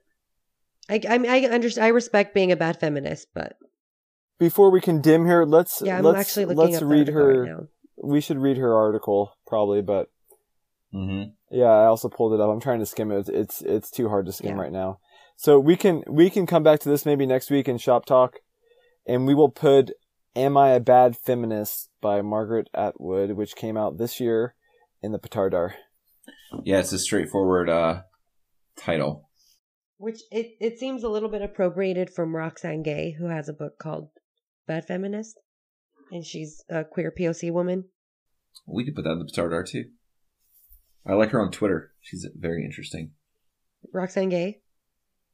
I I mean, I understand. I respect being a bad feminist, but Before we condemn her, let's yeah, I'm let's actually looking let's up read her. right now. We should read her article probably, but Mm-hmm. yeah, I also pulled it up. I'm trying to skim it. It's it's too hard to skim Yeah. right now. So we can we can come back to this maybe next week in shop talk, and we will put "Am I a Bad Feminist" by Margaret Atwood, which came out this year in the Petardar. Yeah, it's a straightforward uh, title. Which it, it seems a little bit appropriated from Roxane Gay, who has a book called Bad Feminist. And she's a queer POC woman. We could put that in the Petardar too. I like her on Twitter. She's very interesting. Roxane Gay?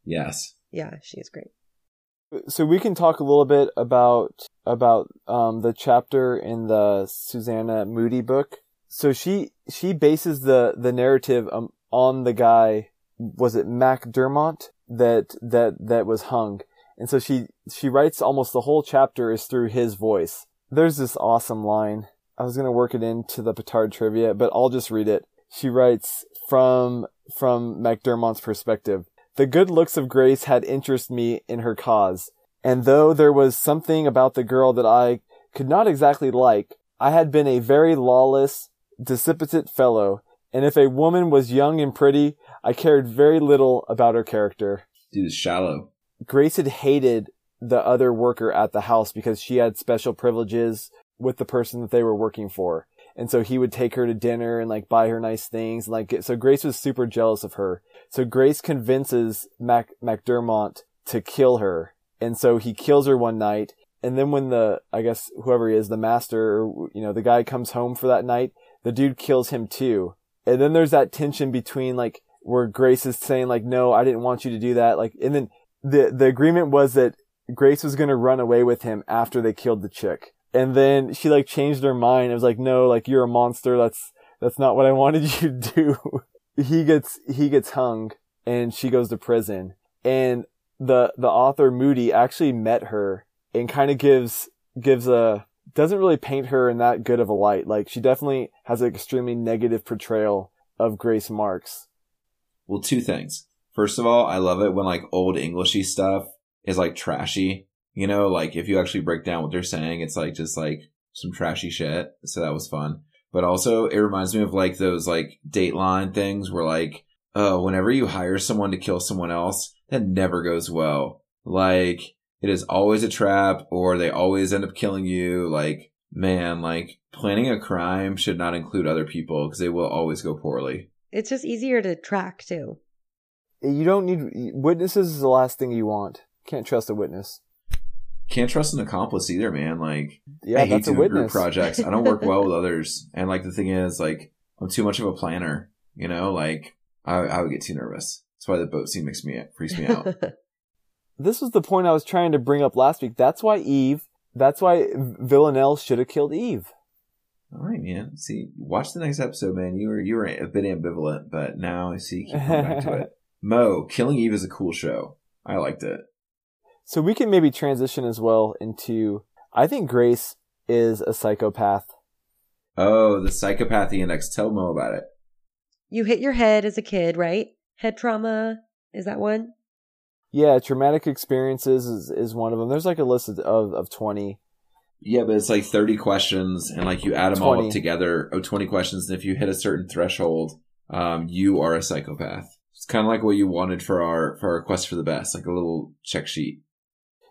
Yes. Yeah, she is great. So we can talk a little bit about about um, the chapter in the Susanna Moodie book. So she she bases the the narrative um, on the guy was it MacDermott that that that was hung, and so she she writes almost the whole chapter is through his voice. There's this awesome line. I was gonna work it into the Petard trivia, but I'll just read it. She writes from from MacDermott's perspective. The good looks of Grace had interested me in her cause, and though there was something about the girl that I could not exactly like, I had been a very lawless, dissipate fellow, and if a woman was young and pretty, I cared very little about her character. Dude is shallow. Grace had hated the other worker at the house because she had special privileges with the person that they were working for. And so he would take her to dinner and like buy her nice things. Like, so Grace was super jealous of her. So Grace convinces Mac, MacDermott to kill her. And so he kills her one night. And then when the, I guess whoever he is, the master, you know, the guy comes home for that night, the dude kills him too. And then there's that tension between like, where Grace is saying like, no, I didn't want you to do that. Like, and then the, the agreement was that Grace was to run away with him after they killed the chick. And then she like changed her mind. It was like, no, like you're a monster. That's, that's not what I wanted you to do. he gets, he gets hung and she goes to prison. And the, the author Moodie actually met her and kind of gives, gives a, doesn't really paint her in that good of a light. Like she definitely has an extremely negative portrayal of Grace Marks. Well, two things. First of all, I love it when like old Englishy stuff is like trashy. You know, like if you actually break down what they're saying, it's like just like some trashy shit. So that was fun. But also it reminds me of like those like Dateline things where like, oh, whenever you hire someone to kill someone else, that never goes well. Like it is always a trap or they always end up killing you. Like, man, like planning a crime should not include other people because they will always go poorly. It's just easier to track too. You don't need witnesses is the last thing you want. Can't trust a witness. Can't trust an accomplice either, man. Like, Yeah, I hate that's a doing group projects. I don't work well with others, and like the thing is, like, I'm too much of a planner. You know, like I, I would get too nervous. That's why the boat scene makes me freaks me out. This was the point I was trying to bring up last week. That's why Eve. That's why Villanelle should have killed Eve. All right, man. See, watch the next episode, man. You were you were a bit ambivalent, but now I see you keep coming back to it. Mo, Killing Eve is a cool show. I liked it. So we can maybe transition as well into. I think Grace is a psychopath. Oh, the psychopathy index. Tell Mo about it. you hit your head as a kid, right? Head trauma. Is that one? Yeah, traumatic experiences is, is one of them. There's like a list of, of, of 20. Yeah, but it's like 30 questions, and like you add them all up together. Oh, 20 questions, and if you hit a certain threshold, um, you are a psychopath. It's kind of like what you wanted for our for our quest for the best, like a little check sheet.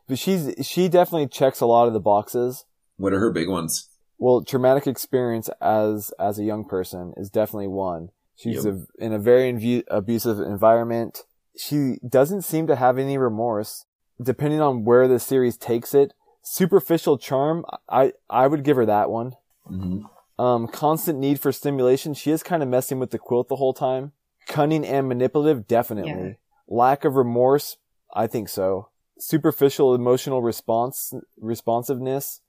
But she's, she definitely checks a lot of the boxes. What are her big ones? Well, traumatic experience as, as a young person is definitely one. She's Yep. a, in a very invu- abusive environment. She doesn't seem to have any remorse. Depending on where the series takes it, superficial charm, I, I would give her that one. hmm Um, constant need for stimulation. She is kind of messing with the quilt the whole time. Cunning and manipulative, definitely. Yeah. Lack of remorse, I think so. Superficial emotional response, responsiveness,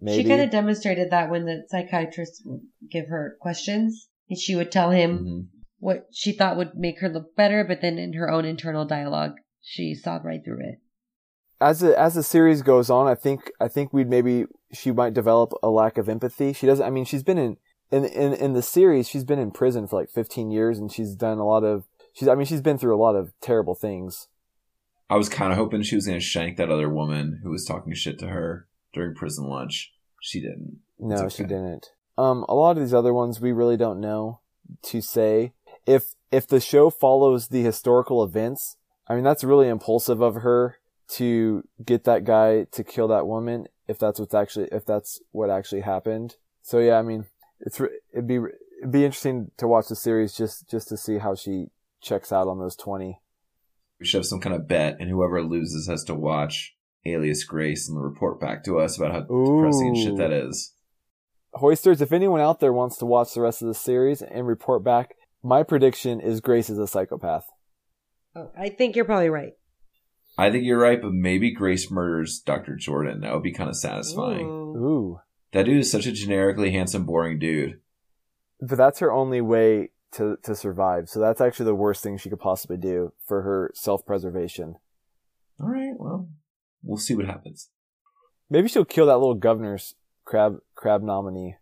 maybe. She kind of demonstrated that when the psychiatrist would give her questions, and she would tell him hmm what she thought would make her look better, but then in her own internal dialogue, she saw right through it. as the as the series goes on, I think I think we'd maybe she might develop a lack of empathy. She doesn't. I mean, she's been in in in in the series. She's been in prison for like 15 years, and she's done a lot of. She's. I mean, she's been through a lot of terrible things. I was kind of hoping she was going to shank that other woman who was talking shit to her during prison lunch. She didn't. No, It's she didn't. Um, a lot of these other ones we really don't know to say. If if the show follows the historical events, I mean that's really impulsive of her to get that guy to kill that woman. If that's what's actually if that's what actually happened. So yeah, I mean it's it'd be it'd be interesting to watch the series just just to see how she checks out on those twenty. We should have some kind of bet, and whoever loses has to watch Alias Grace and report back to us about how depressing and shit that is. Hoisters, if anyone out there wants to watch the rest of the series and report back, my prediction is Grace is a psychopath. Oh, I think you're probably right. I think you're right, but maybe Grace murders Dr. Jordan. That would be kind of satisfying. Ooh. Ooh. That dude is such a generically handsome, boring dude. but that's her only way to to survive. So that's actually the worst thing she could possibly do for her self preservation. All right, well, we'll see what happens. Maybe she'll kill that little governor's crab crab nominee.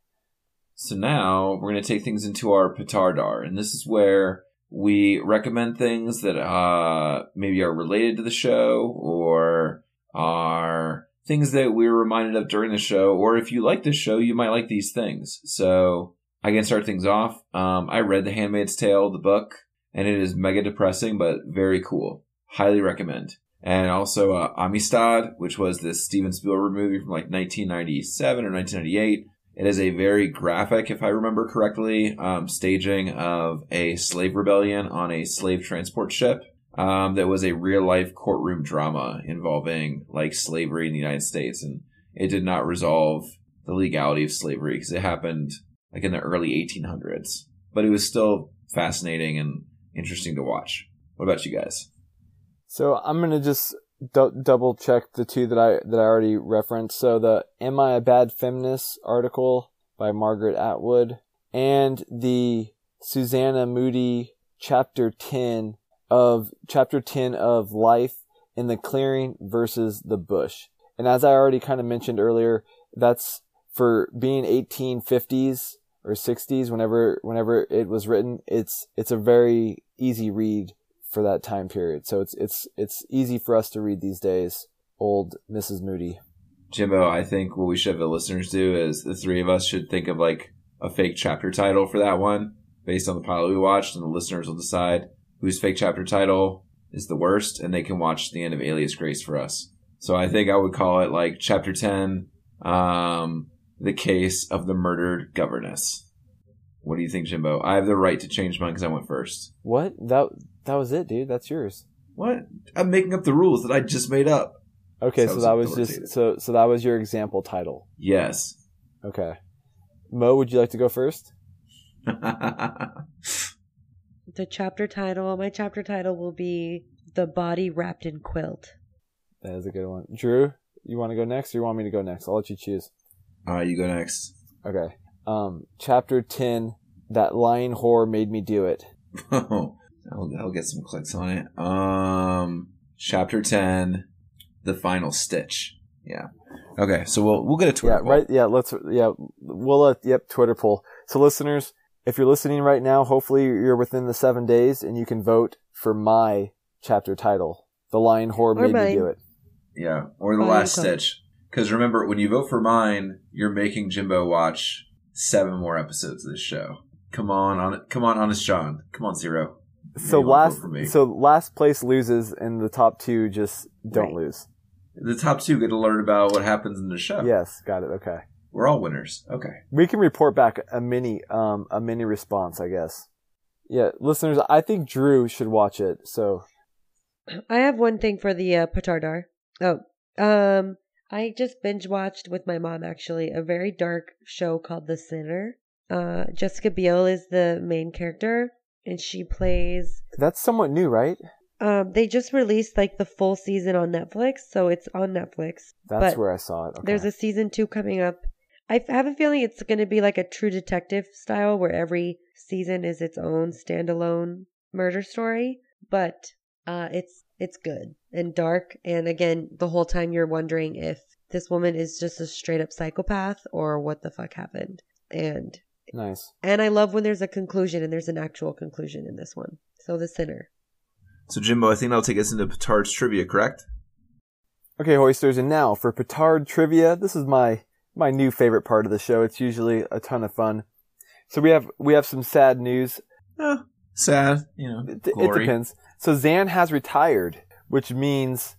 So now we're going to take things into our petardar, and this is where we recommend things that uh, maybe are related to the show or are things that we were reminded of during the show, or if you like the show, you might like these things. So I can start things off. Um, I read The Handmaid's Tale, the book, and it is mega depressing, but very cool. Highly recommend. And also uh, Amistad, which was this Steven Spielberg movie from like 1997 or 1998. It is a very graphic, if I remember correctly, um, staging of a slave rebellion on a slave transport ship. Um, that was a real life courtroom drama involving like slavery in the United States, and it did not resolve the legality of slavery because it happened like in the early 1800s. But it was still fascinating and interesting to watch. What about you guys? So I'm gonna just du- double check the two that I that I already referenced. So the "Am I a Bad Feminist" article by Margaret Atwood and the Susanna Moodie chapter ten of chapter ten of Life in the Clearing versus the Bush. And as I already kind of mentioned earlier, that's for being 1850s or 60s whenever whenever it was written. It's it's a very easy read for that time period. So it's it's it's easy for us to read these days. Old Mrs. Moodie. Jimbo, I think what we should have the listeners do is the three of us should think of like a fake chapter title for that one based on the pilot we watched, and the listeners will decide whose fake chapter title is the worst, and they can watch the end of Alias Grace for us. So I think I would call it like chapter 10, um, the case of the murdered governess. What do you think, Jimbo? I have the right to change mine because I went first. What? That that was it, dude. That's yours. What? I'm making up the rules that I just made up. Okay, So so, that that was was just so so that was your example title. Yes. Okay. Mo, would you like to go first? The chapter title, my chapter title will be The Body Wrapped in Quilt. That is a good one. Drew, you want to go next or you want me to go next? I'll let you choose. All right, you go next. Okay. Um, chapter 10, That Lying Whore Made Me Do It. Oh, that'll, that'll get some clicks on it. Um, chapter ten, the final stitch. Yeah. Okay, so we'll we'll get a Twitter yeah, poll. right. Yeah, let's, yeah, we'll let, yep, Twitter poll. So listeners, if you're listening right now, hopefully you're within the seven days and you can vote for my chapter title. The Lion Whore Or Made mine. Me Do It. Yeah, or the Oh, last okay. stitch. Because remember, when you vote for mine, you're making Jimbo watch seven more episodes of this show. Come on, on come on, honest John. Come on, zero. So You last, for me. so last place loses and the top two just don't Right. lose. the top two get to learn about what happens in the show. Yes, got it. Okay. we're all winners. Okay. We can report back a mini, um, a mini response, I guess. Yeah, listeners, I think Drew should watch it. So I have one thing for the uh, Petardar. Oh, um, I just binge watched with my mom actually a very dark show called The Sinner. Uh, Jessica Biel is the main character, and she plays. that's somewhat new, right? Um, they just released like the full season on Netflix, so it's on Netflix. That's But where I saw it. Okay. There's a season two coming up. I have a feeling it's going to be like a true detective style where every season is its own standalone murder story, but uh, it's it's good and dark. And again, the whole time you're wondering if this woman is just a straight up psychopath or what the fuck happened. And nice. and I love when there's a conclusion and there's an actual conclusion in this one. So the sinner. So Jimbo, I think that'll take us into Petard's trivia, correct? Okay, hoisters, and now for petard trivia. This is my my new favorite part of the show. It's usually a ton of fun. So we have we have some sad news. Eh, sad, you know. It, it depends. So Zan has retired, which means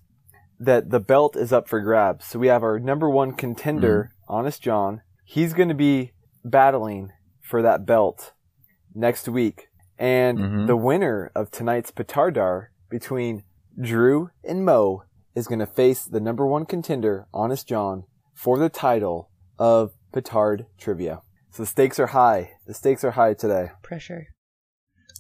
that the belt is up for grabs. So we have our number one contender, Honest John. He's going to be battling for that belt next week. And Mhm. the winner of tonight's Petardar between Drew and Mo is going to face the number one contender, Honest John, for the title of Petard Trivia. So the stakes are high. The stakes are high today. Pressure.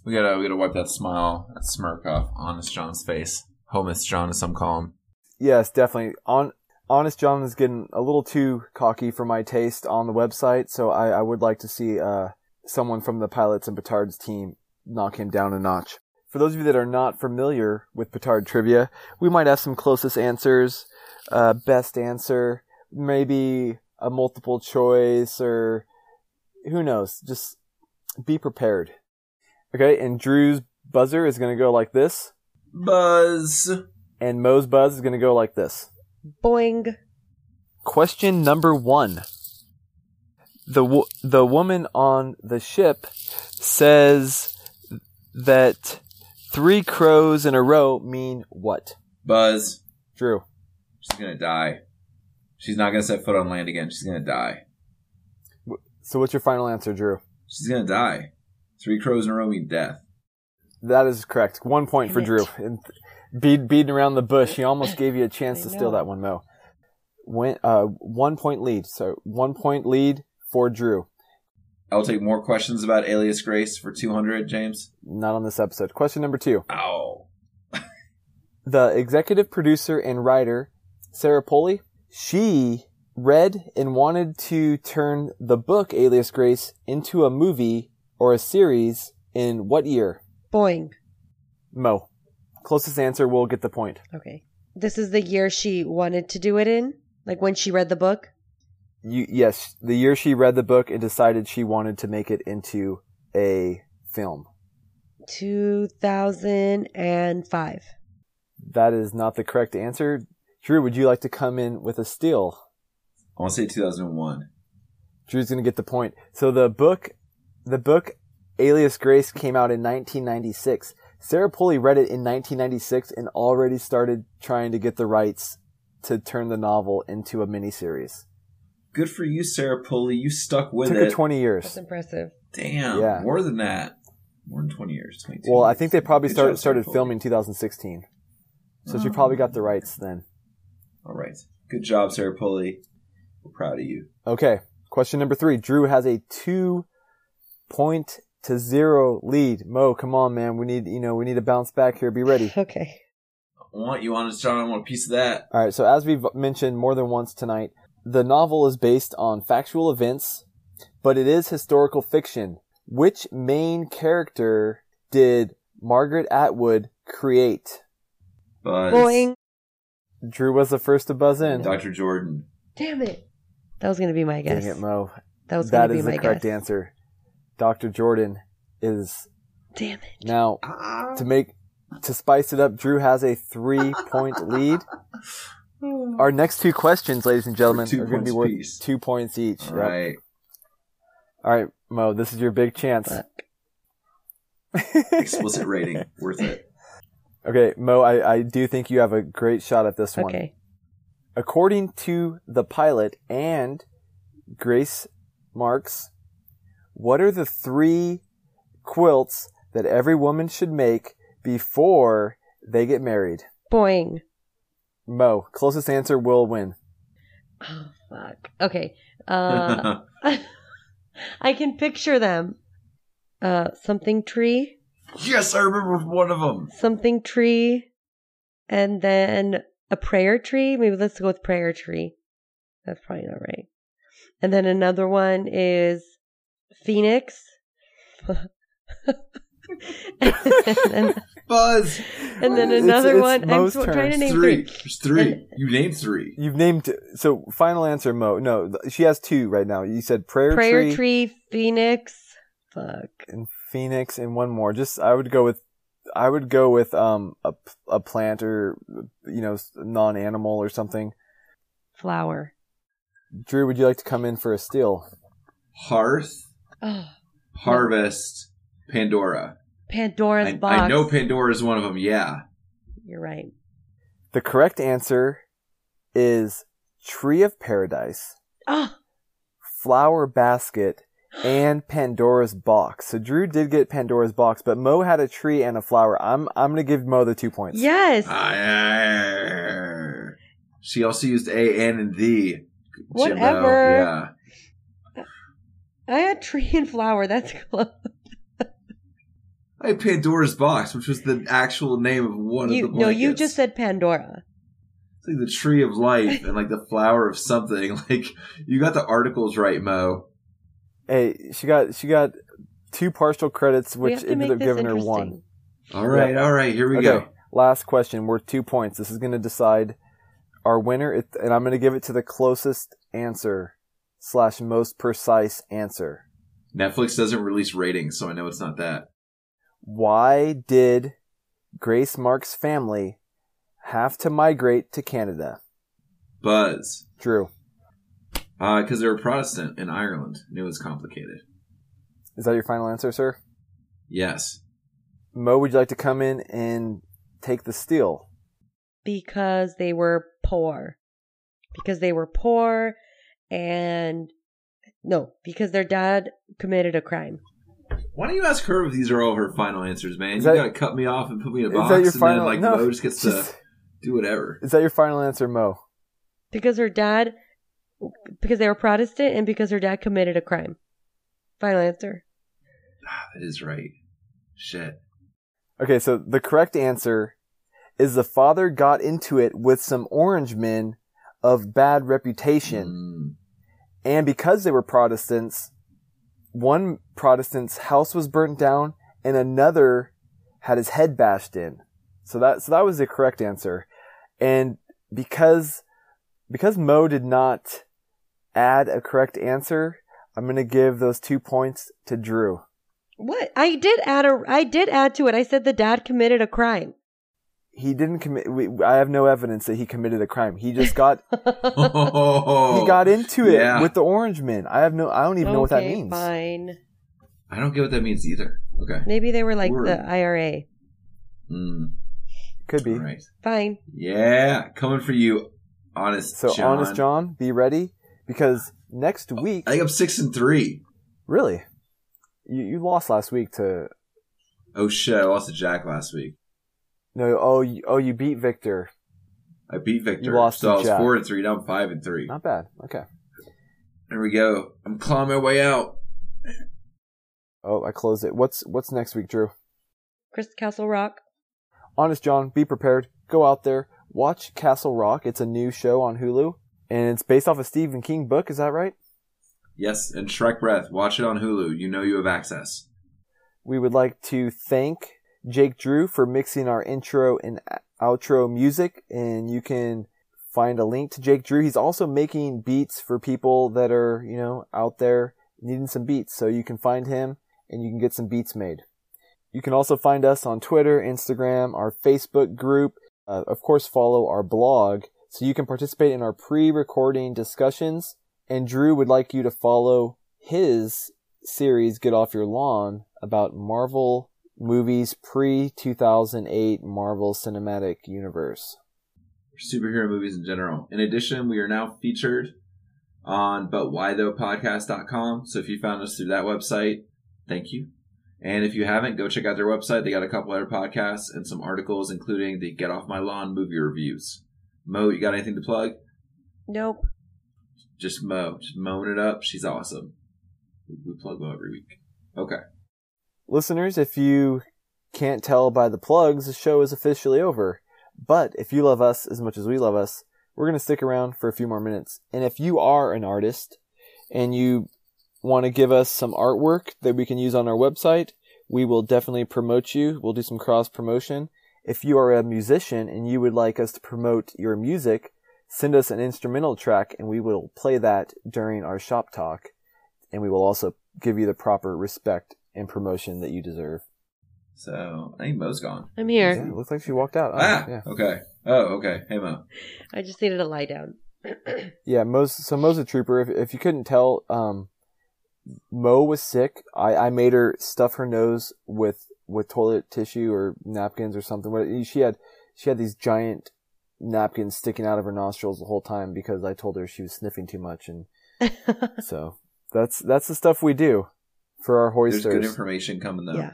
We gotta we gotta wipe that smile, that smirk off Honest John's face. Homeless John, as some call him. Yes, definitely. On Honest John is getting a little too cocky for my taste on the website, so I, I would like to see uh, someone from the Pilots and Petards team knock him down a notch. For those of you that are not familiar with Petard trivia, we might have some closest answers, uh, best answer, maybe a multiple choice, or who knows. Just be prepared. Okay, and Drew's buzzer is going to go like this, Buzz. and Mo's buzz is going to go like this. Boing. Question number one. The wo- the woman on the ship says that three crows in a row mean what? Buzz. Drew. She's gonna die. She's not gonna set foot on land again. She's gonna die. So what's your final answer, Drew? She's gonna die. Three crows in a row mean death. That is correct. One point Damn for it. Drew. And beat, beating around the bush. He almost gave you a chance I to steal that one, Mo. Went, uh, one point lead. So one point lead for Drew. I'll take more questions about Alias Grace for 200, James. Not on this episode. Question number two. Ow. the executive producer and writer, Sarah Polley, she read and wanted to turn the book Alias Grace into a movie or a series in what year? Boing. Mo. Closest answer will get the point. Okay. This is the year she wanted to do it in? Like when she read the book? You, yes, the year she read the book and decided she wanted to make it into a film. 2005. That is not the correct answer. Drew, would you like to come in with a steal? I want to say 2001. Drew's gonna get the point. So the book, the book Alias Grace came out in 1996. Sarah Polley read it in 1996 and already started trying to get the rights to turn the novel into a miniseries. Good for you, Sarah Polley. You stuck with Took it. her 20 years. That's impressive. Damn. Yeah. More than that. More than 20 years. 22 Well, I think they probably Good started job, started Polley. filming 2016. So she Oh. probably got the rights then. All right. Good job, Sarah Polley. We're proud of you. Okay. Question number three. Drew has a two point to zero lead. Mo, come on, man. We need, you know, we need to bounce back here. Be ready. Okay. I want you honest, John. I want a piece of that. All right. So as we've mentioned more than once tonight, the novel is based on factual events, but it is historical fiction. Which main character did Margaret Atwood create? Buzz. Boing. Drew was the first to buzz in. Dr. Jordan. Damn it. That was gonna be my guess. Dang it, Mo. That was That gonna be is my the correct answer. Dr. Jordan is Damn it. now ah. to make to spice it up. Drew has a three point lead. Our next two questions, ladies and gentlemen, are going to be worth apiece. two points each. All Yep. right. All right, Mo, this is your big chance. Explicit rating. Worth it. okay, Mo, I, I do think you have a great shot at this one. Okay. According to the pilot and Grace Marks, what are the three quilts that every woman should make before they get married? Boing. Mo, closest answer will win. Oh fuck. Okay. Uh I can picture them. Uh something tree. yes, I remember one of them. Something tree. And then a prayer tree. Maybe let's go with prayer tree. That's probably not right. And then another one is Phoenix. and, then, Buzz. and then It's- another it's one. I'm Mo's trying to name Three. three. There's three. And- you named three. You've named so final answer, Mo. No, she has two right now. You said prayer, tree Prayer tree, tree, Phoenix. Fuck. and phoenix, and one more. Just I would go with I would go with um a a plant or you know non animal or something. Flower. Drew, would you like to come in for a steal? Hearth, Oh, Harvest, Pandora. Pandora's I, box. I know Pandora is one of them. Yeah. You're right. The correct answer is tree of paradise, Oh, flower basket, and Pandora's box. So Drew did get Pandora's box, but Mo had a tree and a flower. I'm I'm gonna give Mo the two points. yes. Ah, She also used a and the. Jimbo. Whatever. Yeah. I had tree and flower. That's close. I had Pandora's box, which was the actual name of one You, of the books. no, you just said Pandora. It's like the tree of life and like the flower of something. Like you got the articles right, Mo. Hey, she got she got two partial credits, which have to make ended up giving her one. All right, all right, here we okay, go. last question worth two points. This is going to decide our winner, it, and I'm going to give it to the closest answer slash most precise answer. Netflix doesn't release ratings, so I know it's not that. Why did Grace Mark's family have to migrate to Canada? Buzz. Drew, Uh, because they were Protestant in Ireland. and it was complicated. is that your final answer, sir? Yes. Mo, would you like to come in and take the steal? Because they were poor. Because they were poor and no, because their dad committed a crime. Why don't you ask her if these are all her final answers, man? Is you that- gotta cut me off and put me in a is box, that your and final- then like no, Mo just gets just- to do whatever. Is that your final answer, Mo? Because her dad because they were Protestant and because her dad committed a crime. Final answer. Ah, that is right. Shit. Okay, so the correct answer is the father got into it with some orange men of bad reputation. Mm. And because they were Protestants, one Protestant's house was burnt down and another had his head bashed in. So that, so that was the correct answer. And because, because Mo did not add a correct answer, I'm going to give those two points to Drew. What? I did add a I did add to it. I said the dad committed a crime. He didn't commit, we, I have no evidence that he committed a crime. He just got, Oh, he got into it yeah. with the orange men. I have no, I don't even know what that means. Fine. I don't get what that means either. Okay. Maybe they were like Word. the IRA. Mm. Could be. All right. Fine. Yeah, coming for you, honest. So, John. honest John, be ready because next week, I think I'm six and three. really, you, you lost last week to Oh shit! I lost to Jack last week. No. Oh, you, oh, you beat Victor. I beat Victor. You lost so to I was Jack. four and three. Now I'm five and three. Not bad. Okay. There we go. I'm clawing my way out. Oh, I closed it. What's what's next week, Drew? Chris Castle Rock. Honest John, be prepared. Go out there, watch Castle Rock. It's a new show on Hulu, and it's based off a Stephen King book. Is that right? Yes, and Shrek Breath. Watch it on Hulu. You know you have access. We would like to thank Jake Drew for mixing our intro and outro music, and you can find a link to Jake Drew. He's also making beats for people that are, you know, out there needing some beats. So you can find him and you can get some beats made. You can also find us on Twitter, Instagram, our Facebook group. Uh, of course, follow our blog so you can participate in our pre-recording discussions. And Drew would like you to follow his series, Get Off Your Lawn, about Marvel movies pre 2008 Marvel Cinematic Universe. superhero movies in general. In addition, we are now featured on butwhythoughpodcast.com. So if you found us through that website, thank you. And if you haven't, go check out their website. They got a couple other podcasts and some articles, including the Get Off My Lawn movie reviews. Mo, you got anything to plug? Nope. Just Mo. Just mowing it up. She's awesome. We we plug Mo every week. Okay. Listeners, if you can't tell by the plugs, the show is officially over. But if you love us as much as we love us, we're going to stick around for a few more minutes. And if you are an artist and you want to give us some artwork that we can use on our website, we will definitely promote you. We'll do some cross promotion. If you are a musician and you would like us to promote your music, send us an instrumental track and we will play that during our shop talk. And we will also give you the proper respect and promotion that you deserve. So I think Mo's gone. I'm Yeah, here. it looks like she walked out. Oh, ah, yeah. okay. Oh, okay. Hey, Mo. I just needed to lie down. Yeah, Mo's so Mo's a trooper. If if you couldn't tell, um, Mo was sick. I, I made her stuff her nose with with toilet tissue or napkins or something. What she had she had these giant napkins sticking out of her nostrils the whole time because I told her she was sniffing too much, and so that's that's the stuff we do for our hoisters. There's good information coming though. yeah.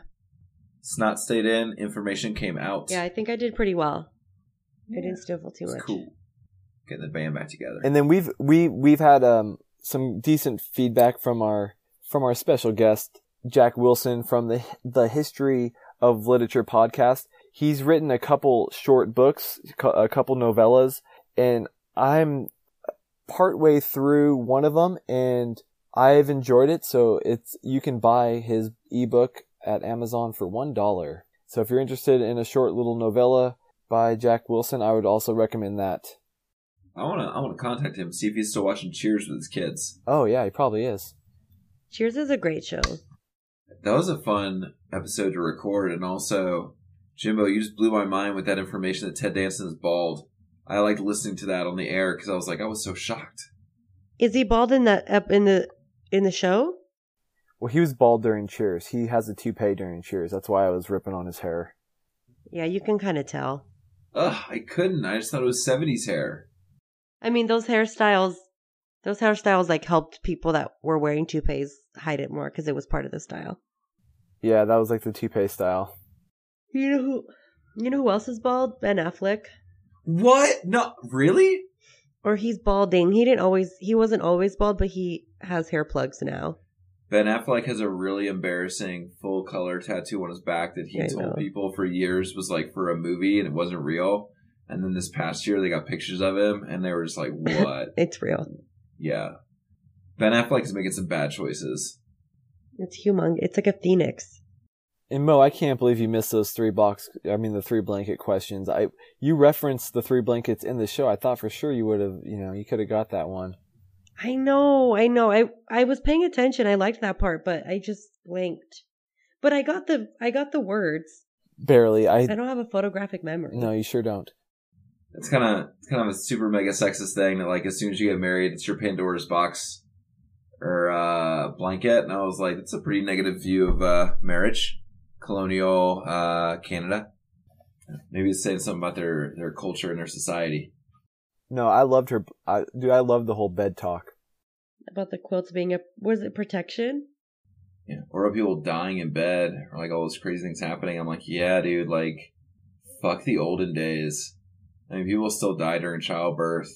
Snot stayed in. Information came out. Yeah, I think I did pretty well. I didn't sniffle too It's much. cool. Getting the band back together. And then we've we we've had um some decent feedback from our from our special guest Jack Wilson from the the History of Literature podcast. He's written a couple short books, a couple novellas, and I'm partway through one of them, and I've enjoyed it. So it's you can buy his ebook at Amazon for one dollar. So if you're interested in a short little novella by Jack Wilson, I would also recommend that. I wanna I wanna contact him, see if he's still watching Cheers with his kids. Oh yeah, he probably is. Cheers is a great show. That was a fun episode to record, and also, Jimbo, you just blew my mind with that information that Ted Danson is bald. I liked listening to that on the air because I was like, I was so shocked. Is he bald in that up in the in the show? Well, he was bald during Cheers. He has a toupee during Cheers. That's why I was ripping on his hair. Yeah, you can kind of tell. Ugh, I couldn't. I just thought it was '70s hair. I mean, those hairstyles, those hairstyles like helped people that were wearing toupees hide it more because it was part of the style. Yeah, that was like the toupee style. You know who? You know who else is bald? Ben Affleck. What? No, really? Or he's balding. He didn't always. He wasn't always bald, but he has hair plugs now. Ben Affleck has a really embarrassing full color tattoo on his back that he I told know. people for years was like for a movie and it wasn't real. And then this past year they got pictures of him and they were just like, "What?" It's real. yeah. Ben Affleck is making some bad choices. It's humong. It's like a phoenix. And Mo, I can't believe you missed those three box. I mean, the three blanket questions. I you referenced the three blankets in the show. I thought for sure you would have. You know, you could have got that one. I know. I know. I I was paying attention. I liked that part, but I just blanked. But I got the I got the words. Barely. I I don't have a photographic memory. no, you sure don't. It's kind of it's kind of a super mega sexist thing that like as soon as you get married, it's your Pandora's box or uh, blanket. And I was like, it's a pretty negative view of uh, marriage, colonial uh, Canada. Maybe it's saying something about their their culture and their society. No, I loved her. I, dude, I loved the whole bed talk. About the quilts being a was it protection? Yeah. Or are people dying in bed or like all those crazy things happening? I'm like, yeah, dude, like fuck the olden days. I mean, people still die during childbirth.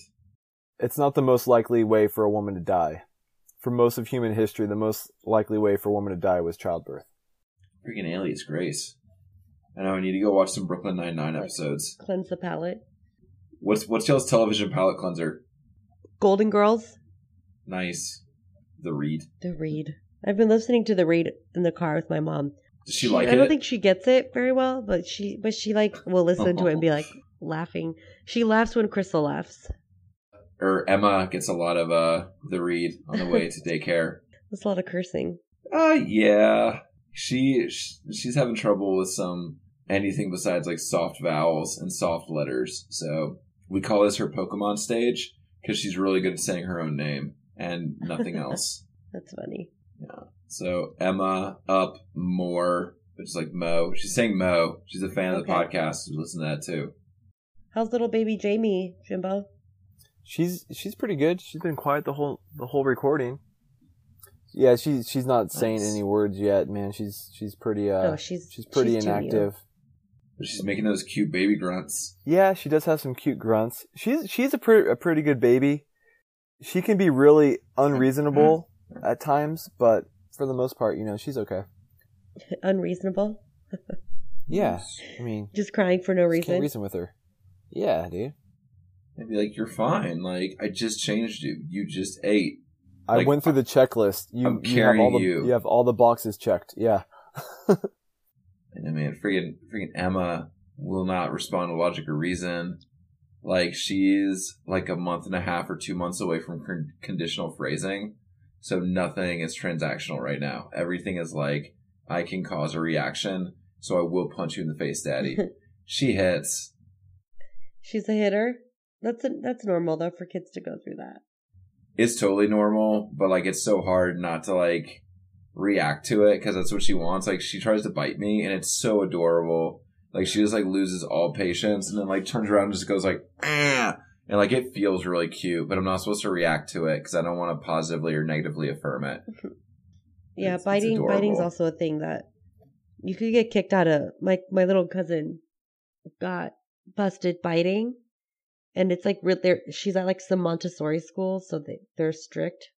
It's not the most likely way for a woman to die. For most of human history, the most likely way for a woman to die was childbirth. Freaking alias Grace. I know I need to go watch some Brooklyn Nine Nine episodes. Cleanse the palate. What's what's y'all's television palette cleanser? Golden Girls. Nice. The Read. The Read. I've been listening to the Read in the car with my mom. Does she like it? I don't think she gets it very well, but she but she like will listen to it and be like laughing. She laughs when Crissle laughs. or Emma gets a lot of uh the Read on the way to daycare. There's a lot of cursing. Uh yeah. She sh- she's having trouble with some anything besides like soft vowels and soft letters. So we call this her Pokemon stage because she's really good at saying her own name and nothing else. That's funny. Yeah. So Emma up more, which is like Mo. She's saying Mo. She's a fan of the podcast. So listen to that too. How's little baby Jamie, Jimbo? She's she's pretty good. She's been quiet the whole the whole recording. Yeah, she's she's not saying Nice. any words yet, man. She's she's pretty uh No, she's- she's pretty she's inactive. But she's making those cute baby grunts. Yeah, she does have some cute grunts. She's she's a pretty a pretty good baby. She can be really unreasonable mm-hmm. at times, but for the most part, you know, she's okay. Unreasonable. Yeah, I mean, Just crying for no just can't reason. reason with her. Yeah, dude. I'd be like, "You're fine. Like I just changed you. You just ate." I Like, went through the checklist. You, I'm you have all carrying the you. you have all the boxes checked. Yeah. And I mean, freaking, freaking Emma will not respond to logic or reason. Like she's like a month and a half or two months away from con- conditional phrasing, so nothing is transactional right now. Everything is like, I can cause a reaction, so I will punch you in the face, daddy. she hits. She's a hitter. That's a, that's normal though for kids to go through that. It's totally normal, but like it's so hard not to like react to it because that's what she wants. Like she tries to bite me, and it's so adorable. Like she just like loses all patience, and then like turns around and just goes like, ah, and like it feels really cute. But I'm not supposed to react to it because I don't want to positively or negatively affirm it. Yeah, It's- it's biting adorable. biting's also a thing that you could get kicked out of. My my little cousin got busted biting, and it's like. There, she's at like some Montessori school, so they they're strict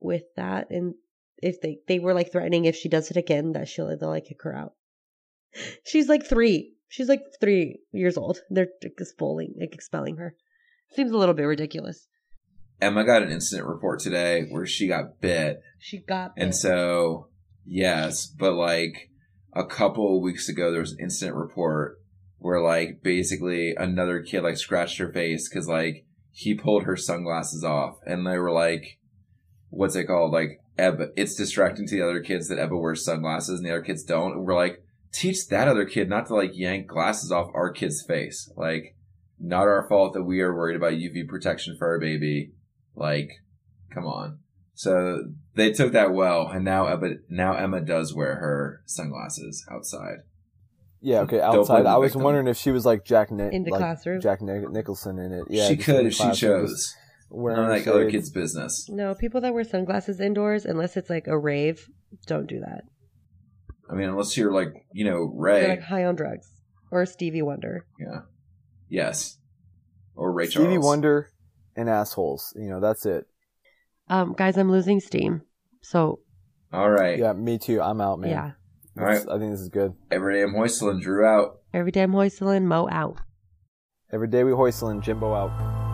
with that. And if they they were like threatening if she does it again, that she'll they'll like kick her out. She's like three. She's like three years old. They're expelling like expelling her. Seems a little bit ridiculous. Emma got an incident report today where she got bit, She got and so yes, but like a couple of weeks ago, there was an incident report where like basically another kid like scratched her face because like he pulled her sunglasses off, and they were like, what's it called? Like Ebba, it's distracting to the other kids that Ebba wears sunglasses and the other kids don't. And we're like, teach that other kid not to like yank glasses off our kid's face. Like, not our fault that we are worried about UV protection for our baby. Like, come on. So they took that well, and now Emma, now Emma does wear her sunglasses outside. Yeah. Okay. Outside, I was victim. wondering if she was like Jack Ni- In the like classroom? Jack Nic- Nicholson in it. Yeah. she could if she classroom, just chose. Wearing None of like other shades. kids' business. No, people that wear sunglasses indoors, unless it's like a rave, don't do that. I mean, unless you're like, you know, They're Ray. like high on drugs or Stevie Wonder. yeah. Yes. Or Ray Stevie Charles. Wonder and assholes. You know, that's it. Um, guys, I'm losing steam. So All right. Yeah, me too. I'm out, man. yeah, All right. This- I think this is good. Every day I'm hoistling Drew out. every day I'm hoistling Mo out. Every day we hoistlin', Jimbo out.